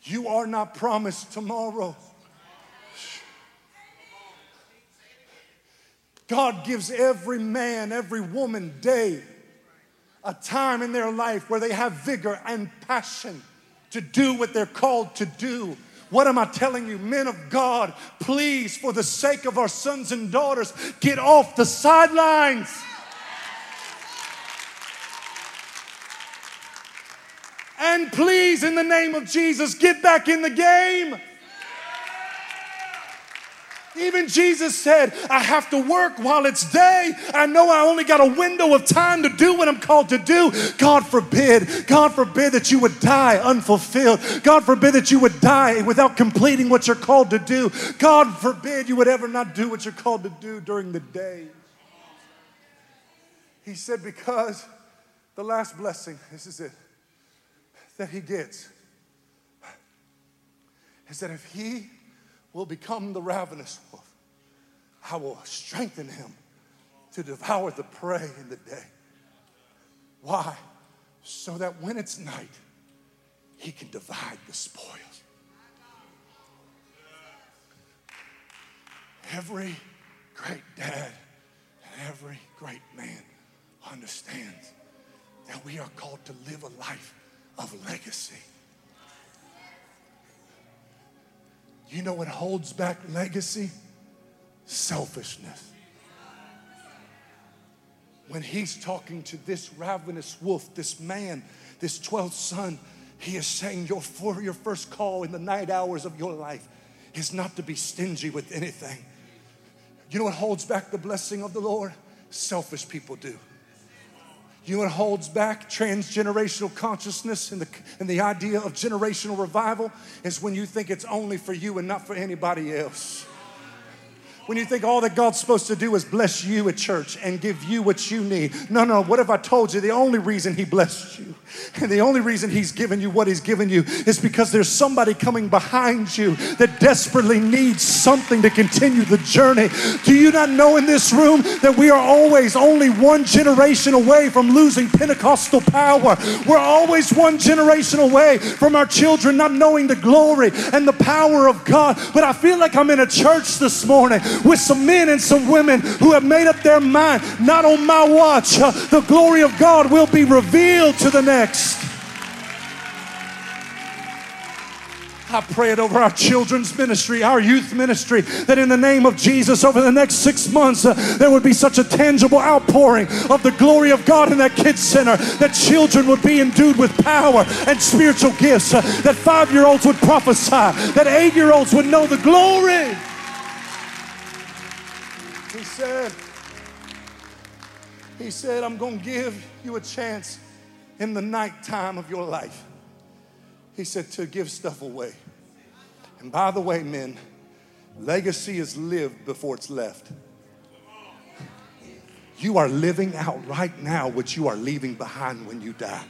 Speaker 2: You are not promised tomorrow. God gives every man, every woman day a time in their life where they have vigor and passion to do what they're called to do. What am I telling you, men of God? Please, for the sake of our sons and daughters, get off the sidelines. And please, in the name of Jesus, get back in the game. Even Jesus said, I have to work while it's day. I know I only got a window of time to do what I'm called to do. God forbid, God forbid that you would die unfulfilled. God forbid that you would die without completing what you're called to do. God forbid you would ever not do what you're called to do during the day. He said, because the last blessing, this is it that he gets is that if he will become the ravenous wolf, I will strengthen him to devour the prey in the day. Why? So that when it's night, he can divide the spoils. Every great dad and every great man understands that we are called to live a life of legacy. You know what holds back legacy? Selfishness. When he's talking to this ravenous wolf, this man this 12th son, he is saying your, for your first call in the night hours of your life is not to be stingy with anything. You know what holds back the blessing of the Lord? Selfish people do. You know what holds back transgenerational consciousness and the, and the idea of generational revival is when you think it's only for you and not for anybody else when you think all that God's supposed to do is bless you at church and give you what you need. No, no, what if I told you? The only reason He blessed you and the only reason He's given you what He's given you is because there's somebody coming behind you that desperately needs something to continue the journey. Do you not know in this room that we are always only one generation away from losing Pentecostal power? We're always one generation away from our children not knowing the glory and the power of God. But I feel like I'm in a church this morning with some men and some women who have made up their mind. Not on my watch, uh, the glory of God will be revealed to the next. I pray it over our children's ministry, our youth ministry, that in the name of Jesus, over the next six months, uh, there would be such a tangible outpouring of the glory of God in that kids center, that children would be endued with power and spiritual gifts, uh, that five year olds would prophesy, that eight year olds would know the glory said, He said, I'm going to give you a chance in the nighttime of your life. He said, to give stuff away. And by the way, men, legacy is lived before it's left. You are living out right now what you are leaving behind when you die.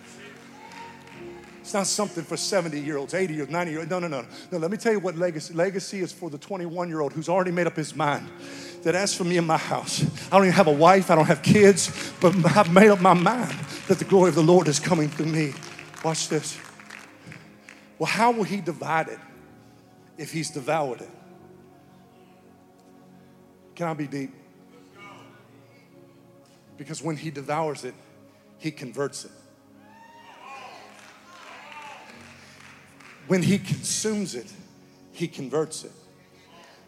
Speaker 2: It's not something for 70 year olds, 80 year olds, 90 year olds. No, no, no. No, let me tell you what legacy. Legacy is for the 21 year old who's already made up his mind that as for me and my house, I don't even have a wife, I don't have kids, but I've made up my mind that the glory of the Lord is coming through me. Watch this. Well, how will he divide it if he's devoured it? Can I be deep? Because when he devours it, he converts it. When he consumes it, he converts it.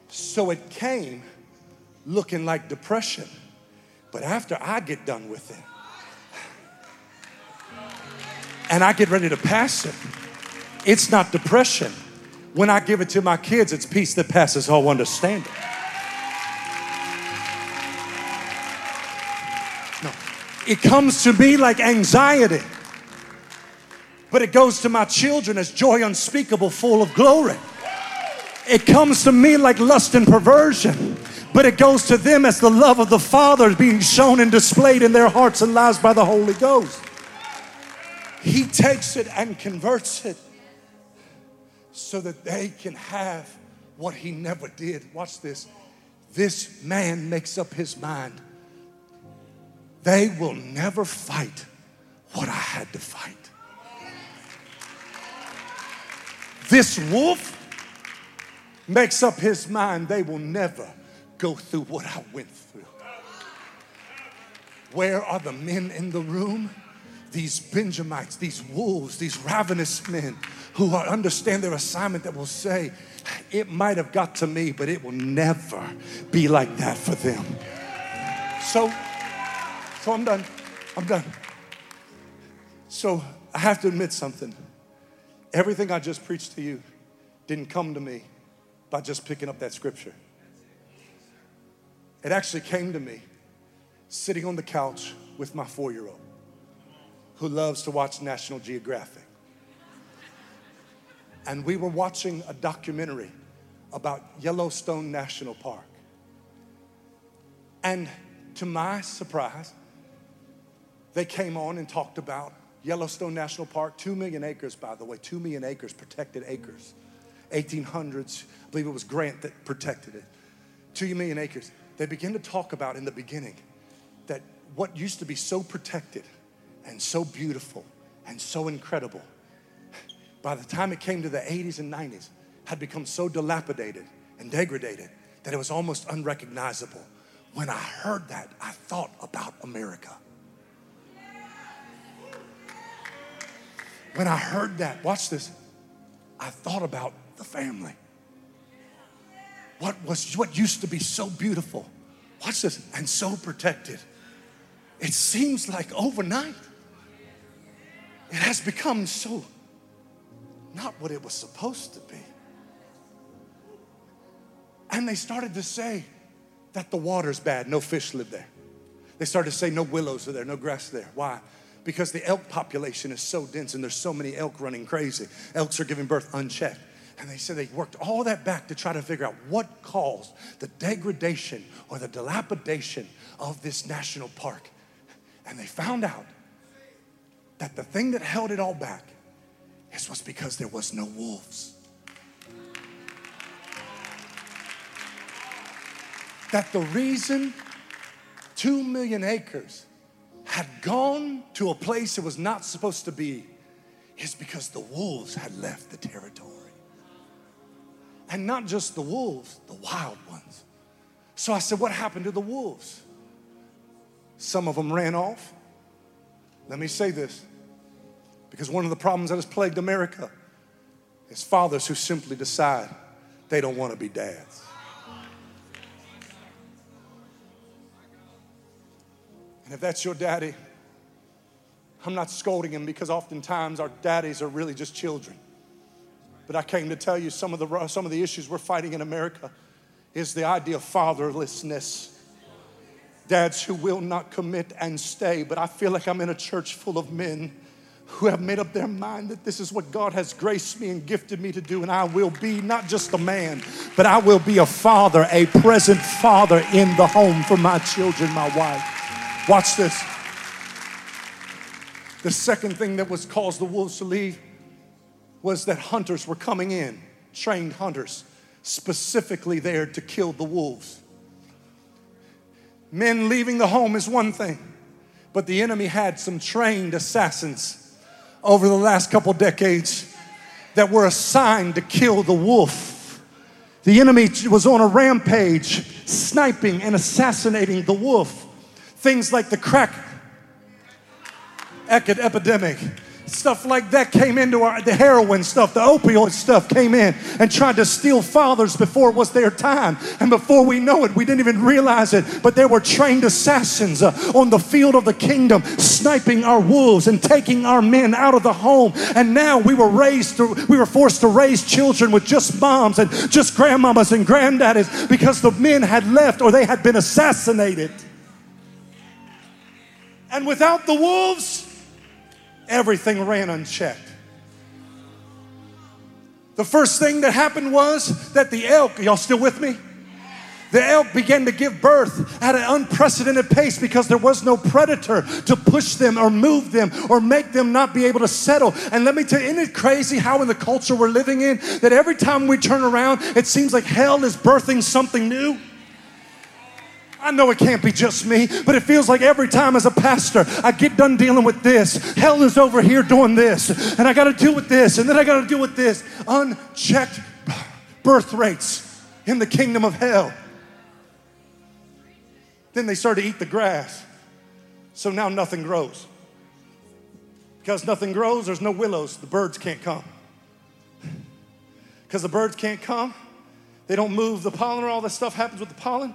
Speaker 2: So it came looking like depression. But after I get done with it, and I get ready to pass it, it's not depression. When I give it to my kids, it's peace that passes all understanding. No, it comes to me like anxiety, but it goes to my children as joy unspeakable, full of glory. It comes to me like lust and perversion but it goes to them as the love of the Father being shown and displayed in their hearts and lives by the Holy Ghost. He takes it and converts it so that they can have what he never did. Watch this. This man makes up his mind. They will never fight what I had to fight. This wolf makes up his mind they will never go through what I went through. Where are the men in the room? These Benjamites, these wolves, these ravenous men who are, understand their assignment that will say, it might have got to me, but it will never be like that for them. So, so I'm done. I'm done. So I have to admit something. Everything I just preached to you didn't come to me by just picking up that scripture. It actually came to me sitting on the couch with my four year old who loves to watch National Geographic. And we were watching a documentary about Yellowstone National Park. And to my surprise, they came on and talked about Yellowstone National Park, two million acres, by the way, two million acres, protected acres. 1800s, I believe it was Grant that protected it. Two million acres they begin to talk about in the beginning that what used to be so protected and so beautiful and so incredible, by the time it came to the 80s and 90s, had become so dilapidated and degraded that it was almost unrecognizable. When I heard that, I thought about America. When I heard that, watch this, I thought about the family what was what used to be so beautiful watch this and so protected it seems like overnight it has become so not what it was supposed to be. And they started to say that the water's bad, no fish live there. They started to say no willows are there, no grass there. Why? Because the elk population is so dense and there's so many elk running crazy. Elks are giving birth unchecked. And they said they worked all that back to try to figure out what caused the degradation or the dilapidation of this national park. And they found out that the thing that held it all back is was because there was no wolves. That the reason two million acres had gone to a place it was not supposed to be is because the wolves had left the territory. And not just the wolves, the wild ones. So I said, What happened to the wolves? Some of them ran off. Let me say this because one of the problems that has plagued America is fathers who simply decide they don't want to be dads. And if that's your daddy, I'm not scolding him because oftentimes our daddies are really just children. But I came to tell you some of the, some of the issues we're fighting in America is the idea of fatherlessness. Dads who will not commit and stay. But I feel like I'm in a church full of men who have made up their mind that this is what God has graced me and gifted me to do, and I will be not just a man, but I will be a father, a present father in the home for my children, my wife. Watch this. The second thing that was caused the wolves to leave was that hunters were coming in, trained hunters, specifically there to kill the wolves. Men leaving the home is one thing, but the enemy had some trained assassins over the last couple decades that were assigned to kill the wolf. The enemy was on a rampage, sniping and assassinating the wolf. Things like the crack epidemic, stuff like that came into our the heroin stuff the opioid stuff came in and tried to steal fathers before it was their time. And before we know it we didn't even realize it but there were trained assassins uh, on the field of the kingdom sniping our wolves and taking our men out of the home. And now we were raised to, we were forced to raise children with just moms and just grandmamas and granddaddies because the men had left or they had been assassinated. And without the wolves, everything ran unchecked. The first thing that happened was that the elk, y'all still with me? The elk began to give birth at an unprecedented pace because there was no predator to push them or move them or make them not be able to settle. And let me tell you, isn't it crazy how in the culture we're living in that every time we turn around, it seems like hell is birthing something new? I know it can't be just me, but it feels like every time as a pastor, I get done dealing with this. Hell is over here doing this, and I got to deal with this, and then I got to deal with this. Unchecked birth rates in the kingdom of hell. Then they start to eat the grass. So now nothing grows. Because nothing grows, there's no willows. The birds can't come. Because the birds can't come, they don't move the pollen, or all this stuff happens with the pollen.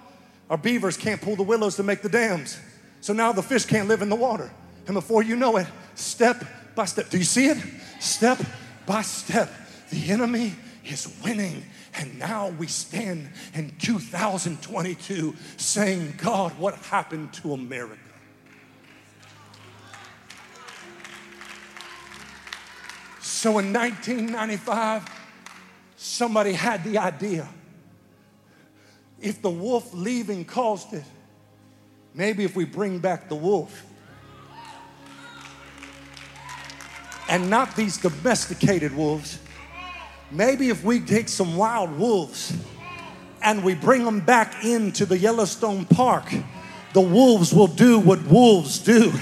Speaker 2: Our beavers can't pull the willows to make the dams. So now the fish can't live in the water. And before you know it, step by step, do you see it? Step by step, the enemy is winning. And now we stand in 2022 saying, God, what happened to America? So in 1995, somebody had the idea if the wolf leaving caused it, maybe if we bring back the wolf and not these domesticated wolves, maybe if we take some wild wolves and we bring them back into the Yellowstone Park, the wolves will do what wolves do.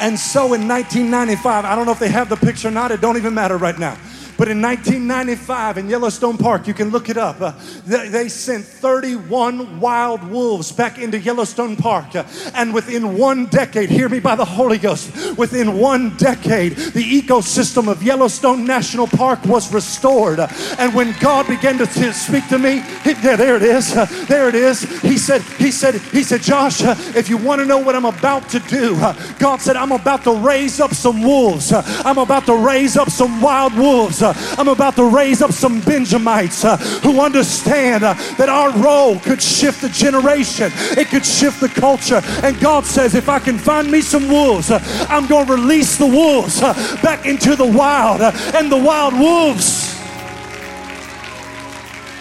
Speaker 2: And so in 1995, I don't know if they have the picture or not, it don't even matter right now. But in 1995 in Yellowstone Park, you can look it up, uh, they, they, sent 31 wild wolves back into Yellowstone Park. Uh, and within one decade, hear me by the Holy Ghost, within one decade, the ecosystem of Yellowstone National Park was restored. Uh, and when God began to t- speak to me, he, yeah, there it is, uh, there it is. He said, he said, he said, Josh, uh, if you want to know what I'm about to do, uh, God said, I'm about to raise up some wolves. I'm about to raise up some wild wolves. I'm about to raise up some Benjamites uh, who understand uh, that our role could shift the generation, it could shift the culture. And God says, if I can find me some wolves, uh, I'm going to release the wolves back into the wild and the wild wolves.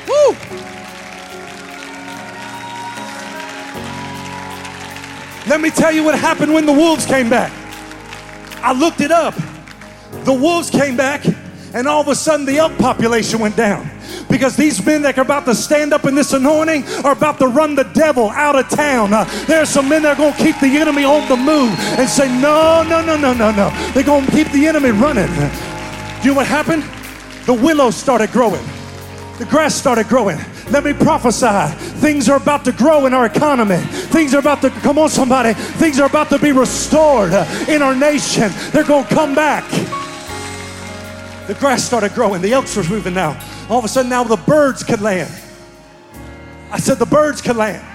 Speaker 2: Woo! Let me tell you what happened when the wolves came back. I looked it up. The wolves came back and all of a sudden the elk population went down because these men that are about to stand up in this anointing are about to run the devil out of town. Uh, there are some men that are going to keep the enemy on the move and say, No, no, no, no, no, no. They're going to keep the enemy running. Do you know what happened? The willows started growing, the grass started growing. Let me prophesy. Things are about to grow in our economy. Things are about to, come on, somebody. Things are about to be restored in our nation. They're going to come back. The grass started growing. The elks were moving now. All of a sudden, now the birds could land. I said, the birds could land.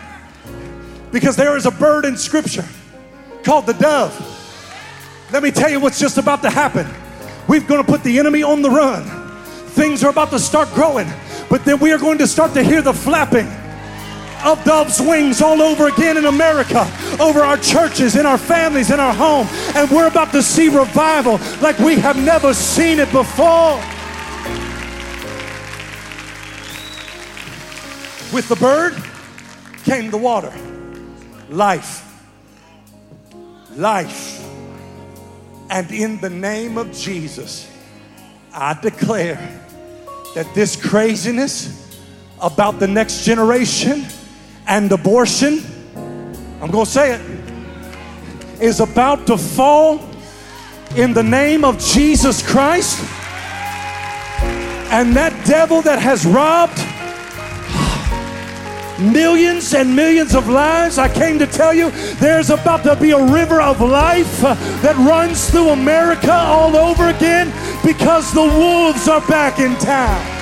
Speaker 2: Because there is a bird in Scripture called the dove. Let me tell you what's just about to happen. We're going to put the enemy on the run. Things are about to start growing, but then we are going to start to hear the flapping of dove's wings all over again in America, over our churches, in our families, in our home. And we're about to see revival like we have never seen it before. With the bird came the water. Life. Life. And in the name of Jesus, I declare that this craziness about the next generation and abortion, I'm going to say it, is about to fall in the name of Jesus Christ. And that devil that has robbed millions and millions of lives, I came to tell you there's about to be a river of life that runs through America all over again because the wolves are back in town.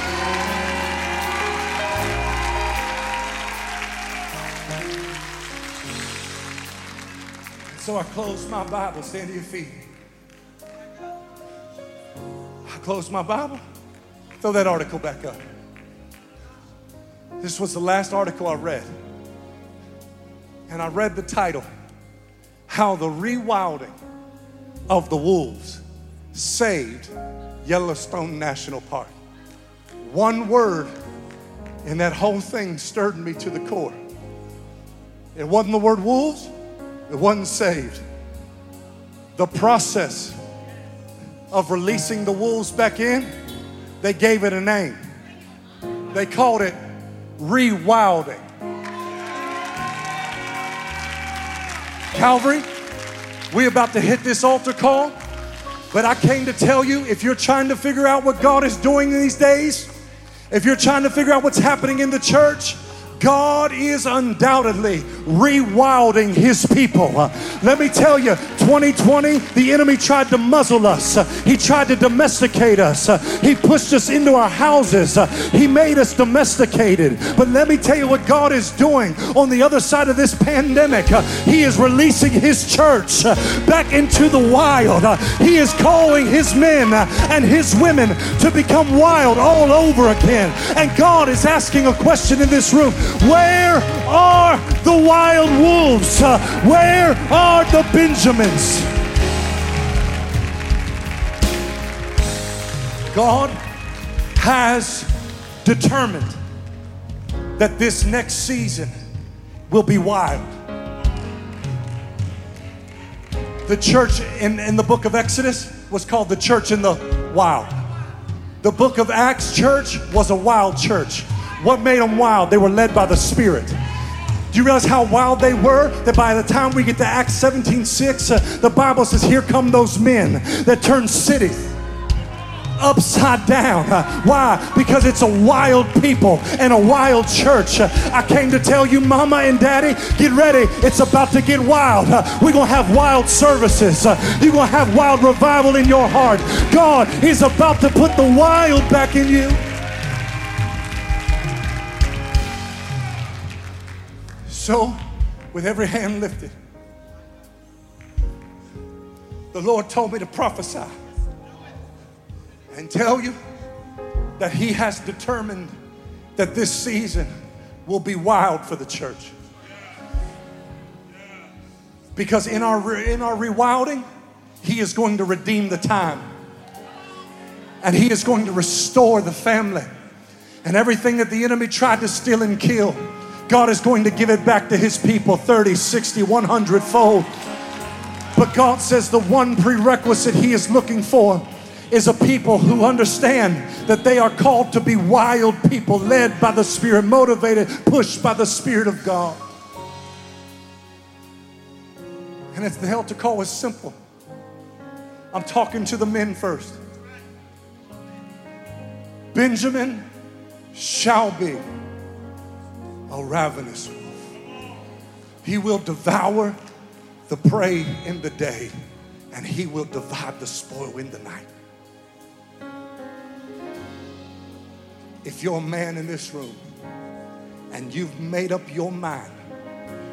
Speaker 2: So I closed my Bible. Stand to your feet. I closed my Bible. Throw that article back up. This was the last article I read. And I read the title How the Rewilding of the Wolves Saved Yellowstone National Park. One word in that whole thing stirred me to the core. It wasn't the word wolves, it wasn't saved. The process of releasing the wolves back in, they gave it a name. They called it rewilding. Calvary, we're about to hit this altar call, but I came to tell you if you're trying to figure out what God is doing these days, if you're trying to figure out what's happening in the church, God is undoubtedly rewilding his people. Let me tell you, 2020, the enemy tried to muzzle us. He tried to domesticate us. He pushed us into our houses. He made us domesticated. But let me tell you what God is doing on the other side of this pandemic. He is releasing his church back into the wild. he is calling his men and his women to become wild all over again. And God is asking a question in this room where are the wild wolves? Uh, where are the Benjamins? God has determined that this next season will be wild. The church in, in the book of Exodus was called the church in the wild. The book of Acts church was a wild church. What made them wild? They were led by the Spirit. Do you realize how wild they were? That by the time we get to Acts 17 6, uh, the Bible says, Here come those men that turn cities upside down. Uh, Why? Because it's a wild people and a wild church. Uh, I came to tell you, mama and daddy, get ready. It's about to get wild. Uh, We're going to have wild services. You're going to have wild revival in your heart. God is about to put the wild back in you. So, with every hand lifted, the Lord told me to prophesy and tell you that He has determined that this season will be wild for the church. Because in our, in our rewilding, He is going to redeem the time. And He is going to restore the family. And everything that the enemy tried to steal and kill, God is going to give it back to His people 30, 60, 100 fold. But God says the one prerequisite He is looking for is a people who understand that they are called to be wild people, led by the Spirit, motivated, pushed by the Spirit of God. And it's the hell to call is simple. I'm talking to the men first. Benjamin shall be a ravenous wolf. He will devour the prey in the day, and he will divide the spoil in the night. If you're a man in this room and you've made up your mind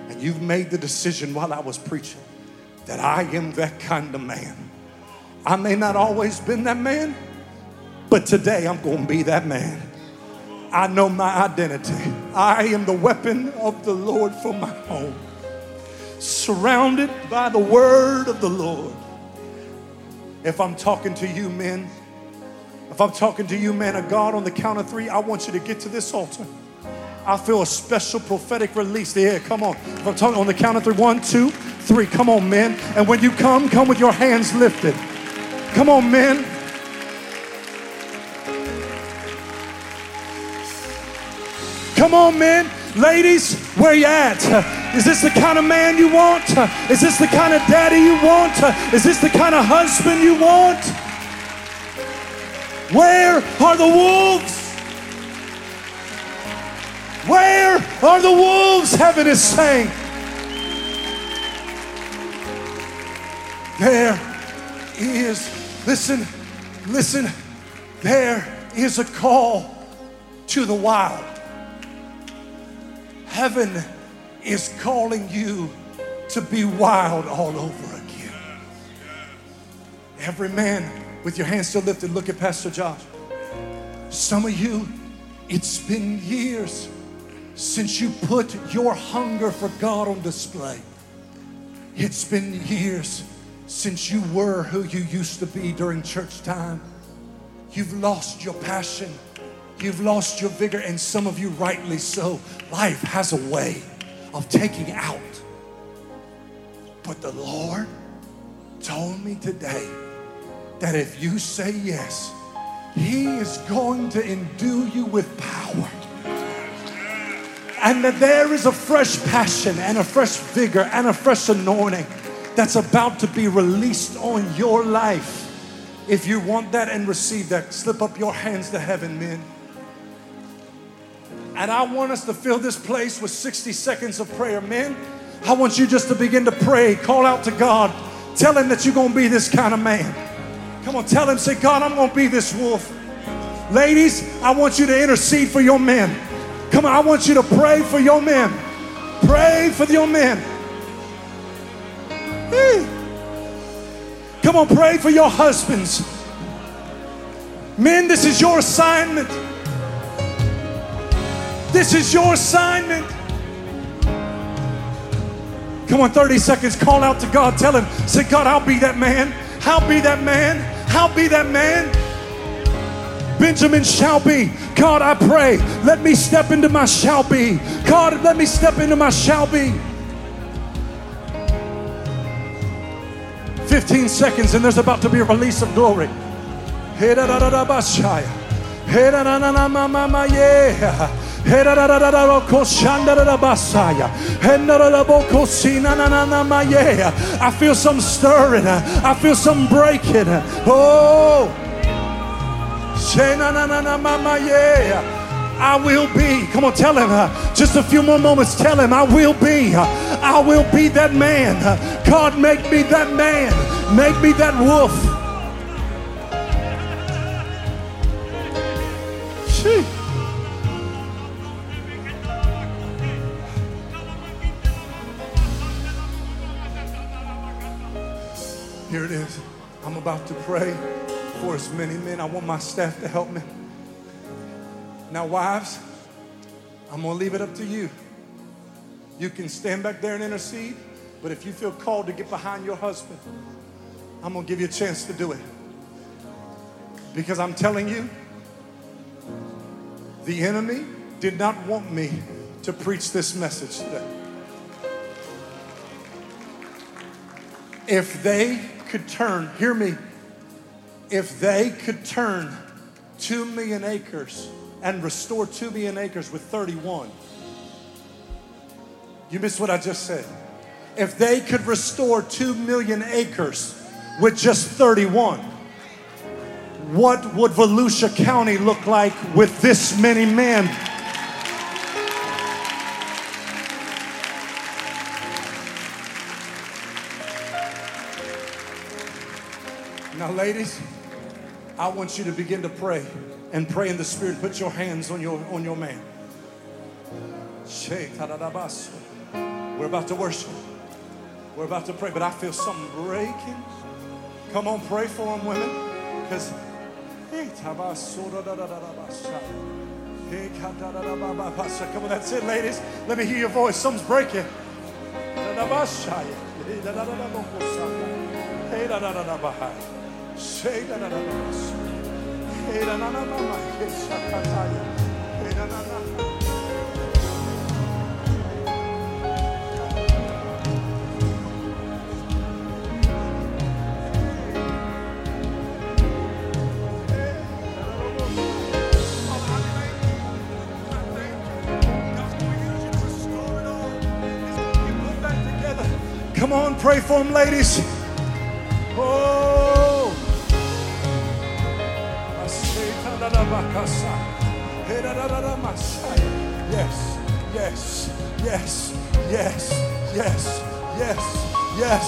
Speaker 2: and you've made the decision while I was preaching that I am that kind of man, I may not always been that man, but today I'm going to be that man. I know my identity. I am the weapon of the Lord for my home, surrounded by the word of the Lord. If I'm talking to you, men, if I'm talking to you, man of God, on the count of three, I want you to get to this altar. I feel a special prophetic release there. Come on. If I'm talking on the count of three, one, two, three. Come on, men. And when you come, come with your hands lifted. Come on, men. Come on, men. Ladies, where you at? Is this the kind of man you want? Is this the kind of daddy you want? Is this the kind of husband you want? Where are the wolves? Where are the wolves? Heaven is saying. There is, listen, listen, there is a call to the wild. Heaven is calling you to be wild all over again. Every man with your hands still lifted, look at Pastor Josh. Some of you, it's been years since you put your hunger for God on display. It's been years since you were who you used to be during church time. You've lost your passion. You've lost your vigor, and some of you, rightly so. Life has a way of taking out. But the Lord told me today that if you say yes, He is going to endue you with power. And that there is a fresh passion and a fresh vigor and a fresh anointing that's about to be released on your life. If you want that and receive that, slip up your hands to heaven, men. And I want us to fill this place with 60 seconds of prayer. Men, I want you just to begin to pray, call out to God, tell Him that you're going to be this kind of man. Come on, tell Him, say, God, I'm going to be this wolf. Ladies, I want you to intercede for your men. Come on, I want you to pray for your men. Pray for your men. Hey. Come on, pray for your husbands. Men, this is your assignment. This is your assignment. Come on, 30 seconds. Call out to God. Tell him, say, God, I'll be that man. I'll be that man. I'll be that man. Benjamin shall be. God, I pray, let me step into my shall be. God, let me step into my shall be. 15 seconds, and there's about to be a release of glory. I feel some stirring. I feel some breaking. Oh. I will be. Come on, tell him. just a few more moments. Tell him, I will be. I will be that man. God, make me that man. Make me that wolf. Gee. Here it is. I'm about to pray for as many men. I want my staff to help me. Now, wives, I'm going to leave it up to you. You can stand back there and intercede, but if you feel called to get behind your husband, I'm going to give you a chance to do it. Because I'm telling you, the enemy did not want me to preach this message today. If they could turn, hear me, if they could turn 2 million acres and restore 2 million acres with 31, you missed what I just said. If they could restore 2 million acres with just 31, what would Volusia County look like with this many men? Now, ladies, I want you to begin to pray and pray in the spirit. Put your hands on your on your man. We're about to worship. We're about to pray, but I feel something breaking. Come on, pray for him, women. Because come on, that's it, ladies. Let me hear your voice. Something's breaking. Come on, pray for him, ladies. Yes, yes, yes, yes, yes, yes, yes,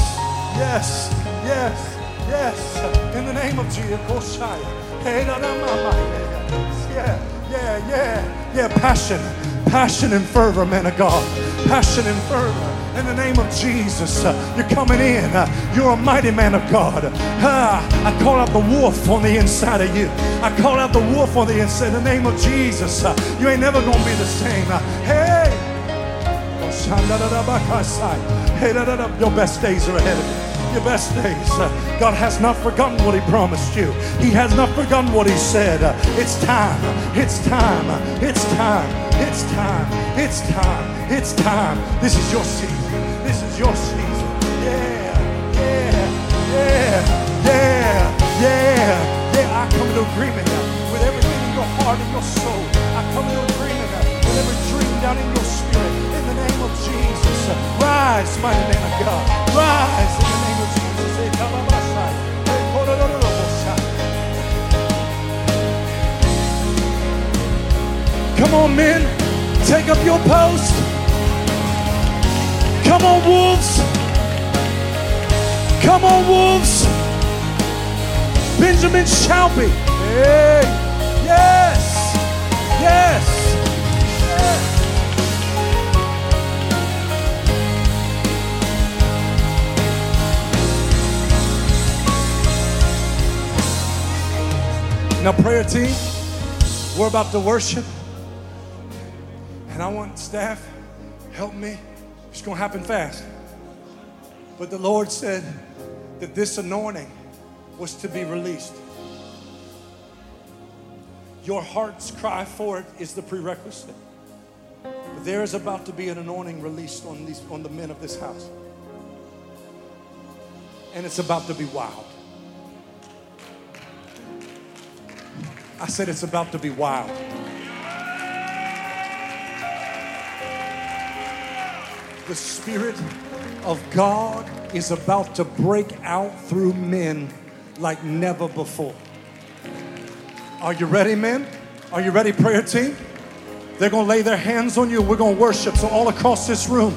Speaker 2: yes, yes, yes. In the name of Jesus. Yeah, yeah, yeah, yeah. Passion, passion and fervor, man of God. Passion and fervor. In the name of Jesus, uh, you're coming in. Uh, you're a mighty man of God. Ah, I call out the wolf on the inside of you. I call out the wolf on the inside. In the name of Jesus, uh, you ain't never gonna be the same. Uh, hey, your best days are ahead of you your best days. Uh, God has not forgotten what He promised you, He has not forgotten what He said. Uh, It's time, it's time, it's time, it's time, it's time, it's time. This is your season. Your season. Yeah, yeah, yeah, yeah, yeah, yeah. I come into agreement with everything in your heart and your soul. I come into agreement with every dream down in your spirit. In the name of Jesus, rise, mighty man of God. Rise in the name of Jesus. Eh, kababashai. Eh, korororobosai. Come on, men. Take up your post. Come on, wolves. Come on, wolves. Benjamin shall be. Hey. Yes. Yes. yes. Now, prayer team, we're about to worship. And I want staff, help me. Going to happen fast. But the Lord said that this anointing was to be released. Your heart's cry for it is the prerequisite. But there is about to be an anointing released on these on the men of this house. And it's about to be wild. I said it's about to be wild. The Spirit of God is about to break out through men like never before. Are you ready, men? Are you ready, prayer team? They're going to lay their hands on you. We're going to worship. So, all across this room,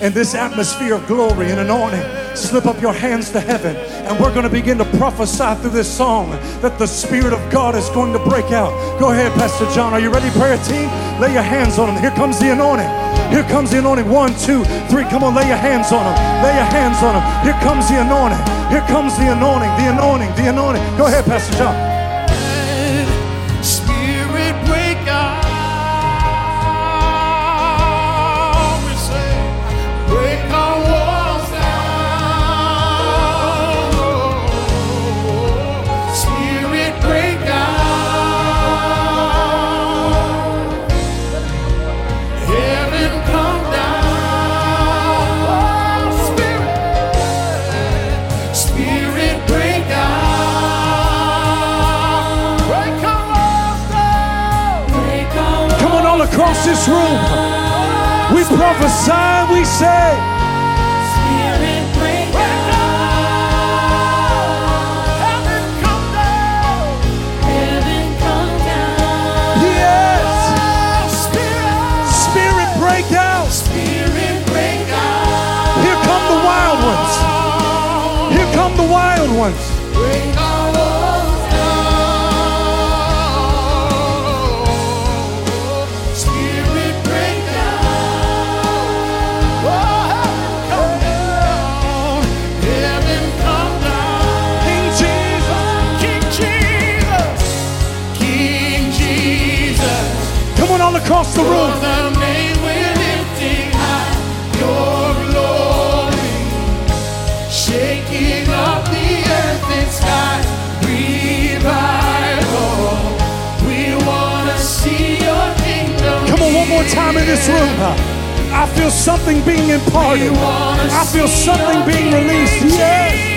Speaker 2: in this atmosphere of glory and anointing, slip up your hands to heaven. And we're going to begin to prophesy through this song that the Spirit of God is going to break out. Go ahead, Pastor John. Are you ready, prayer team? Lay your hands on them. Here comes the anointing. Here comes the anointing. One, two, three. Come on, lay your hands on them. Lay your hands on them. Here comes the anointing. Here comes the anointing, the anointing, the anointing. Go ahead, Pastor John. Room. We prophesy, we say,
Speaker 3: Spirit break out. Heaven come down. Heaven come down.
Speaker 2: yes,
Speaker 3: Spirit.
Speaker 2: Spirit break out.
Speaker 3: Spirit break out.
Speaker 2: Here come the wild ones. Here come the wild ones. Across the room.
Speaker 3: the name we're lifting high, your glory, shaking up the earth and sky, revival. We wanna see your kingdom.
Speaker 2: Come on, one more time in this room. I feel something being imparted. I feel something being released. Yes.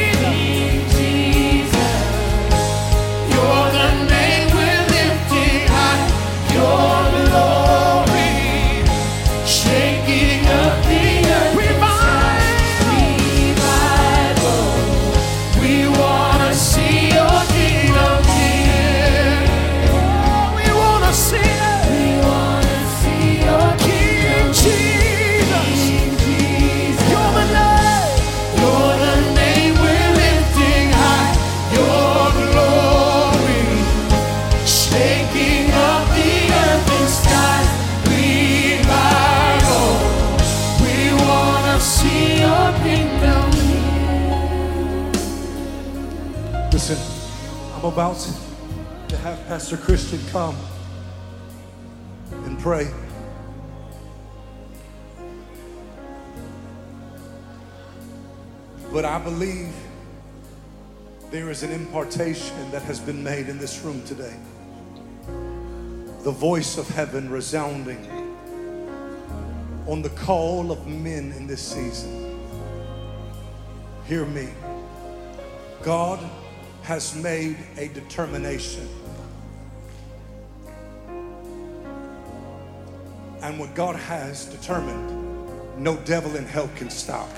Speaker 2: About to have Pastor Christian come and pray. But I believe there is an impartation that has been made in this room today. The voice of heaven resounding on the call of men in this season. Hear me. God has made a determination. And what God has determined, no devil in hell can stop.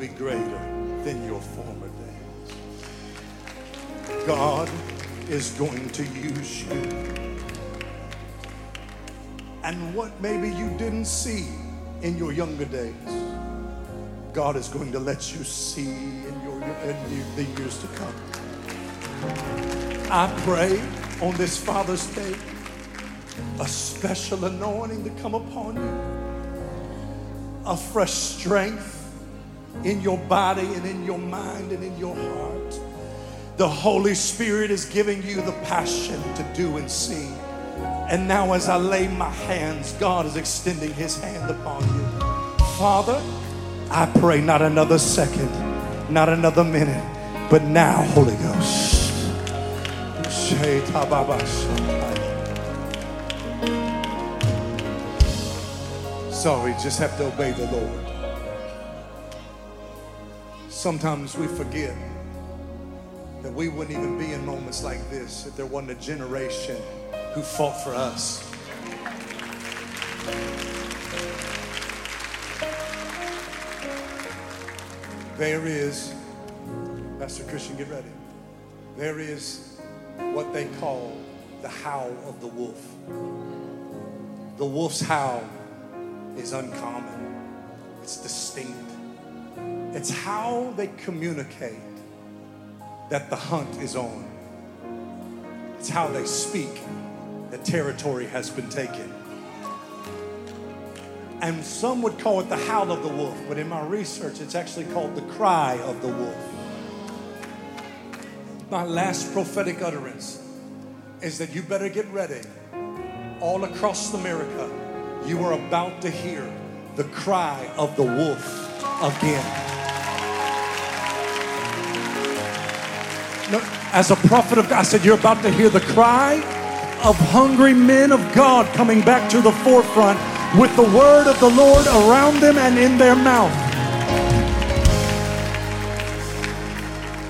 Speaker 2: Be greater than your former days. God is going to use you. And what maybe you didn't see in your younger days, God is going to let you see in your in the years to come. I pray on this Father's Day a special anointing to come upon you, a fresh strength in your body and in your mind and in your heart. The Holy Spirit is giving you the passion to do and see. And now, as I lay my hands, God is extending His hand upon you. Father, I pray not another second, not another minute, but now, Holy Ghost. Sorry, just have to obey the Lord. Sometimes we forget that we wouldn't even be in moments like this if there wasn't a generation who fought for us. There is, Pastor Christian, get ready. There is what they call the howl of the wolf. The wolf's howl is uncommon, it's distinct. It's how they communicate that the hunt is on. It's how they speak that territory has been taken. And some would call it the howl of the wolf, but in my research, it's actually called the cry of the wolf. My last prophetic utterance is that you better get ready. All across America, you are about to hear the cry of the wolf again. As a prophet of God, I said, You're about to hear the cry of hungry men of God coming back to the forefront with the word of the Lord around them and in their mouth.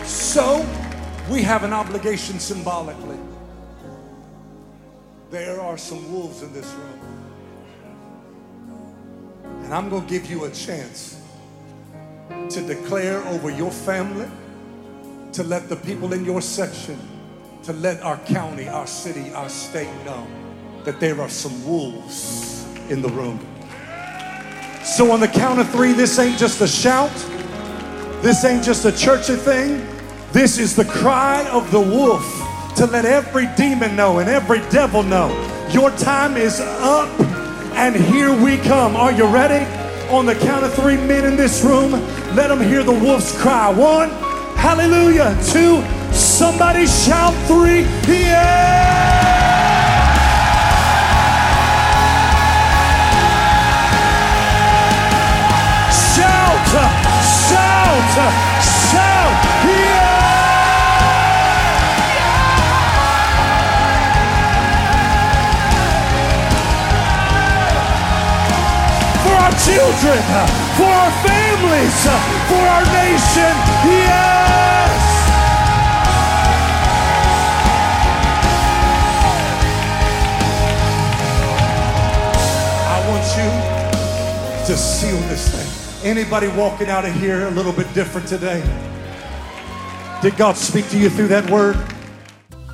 Speaker 2: So, we have an obligation symbolically. There are some wolves in this room. And I'm going to give you a chance to declare over your family to let the people in your section, to let our county, our city, our state know that there are some wolves in the room. So, on the count of three, this ain't just a shout, this ain't just a churchy thing. This is the cry of the wolf to let every demon know and every devil know your time is up and here we come. Are you ready? On the count of three men in this room, let them hear the wolf's cry. One, Hallelujah. Two, somebody shout three. Yeah. Shout, shout, shout. Yeah. For our children, for our families, for our nation. Yes! You to seal this thing. Anybody walking out of here a little bit different today? Did God speak to you through that word?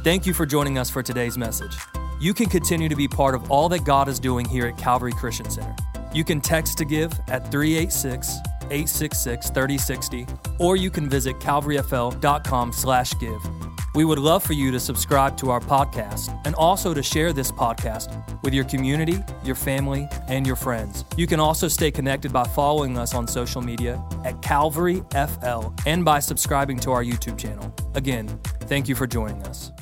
Speaker 1: Thank you for joining us for today's message. You can continue to be part of all that God is doing here at Calvary Christian Center. You can text to give at 386 866 3060, or you can visit calvaryfl.com slash give. We would love for you to subscribe to our podcast and also to share this podcast with your community, your family, and your friends. You can also stay connected by following us on social media at Calvary FL and by subscribing to our YouTube channel. Again, thank you for joining us.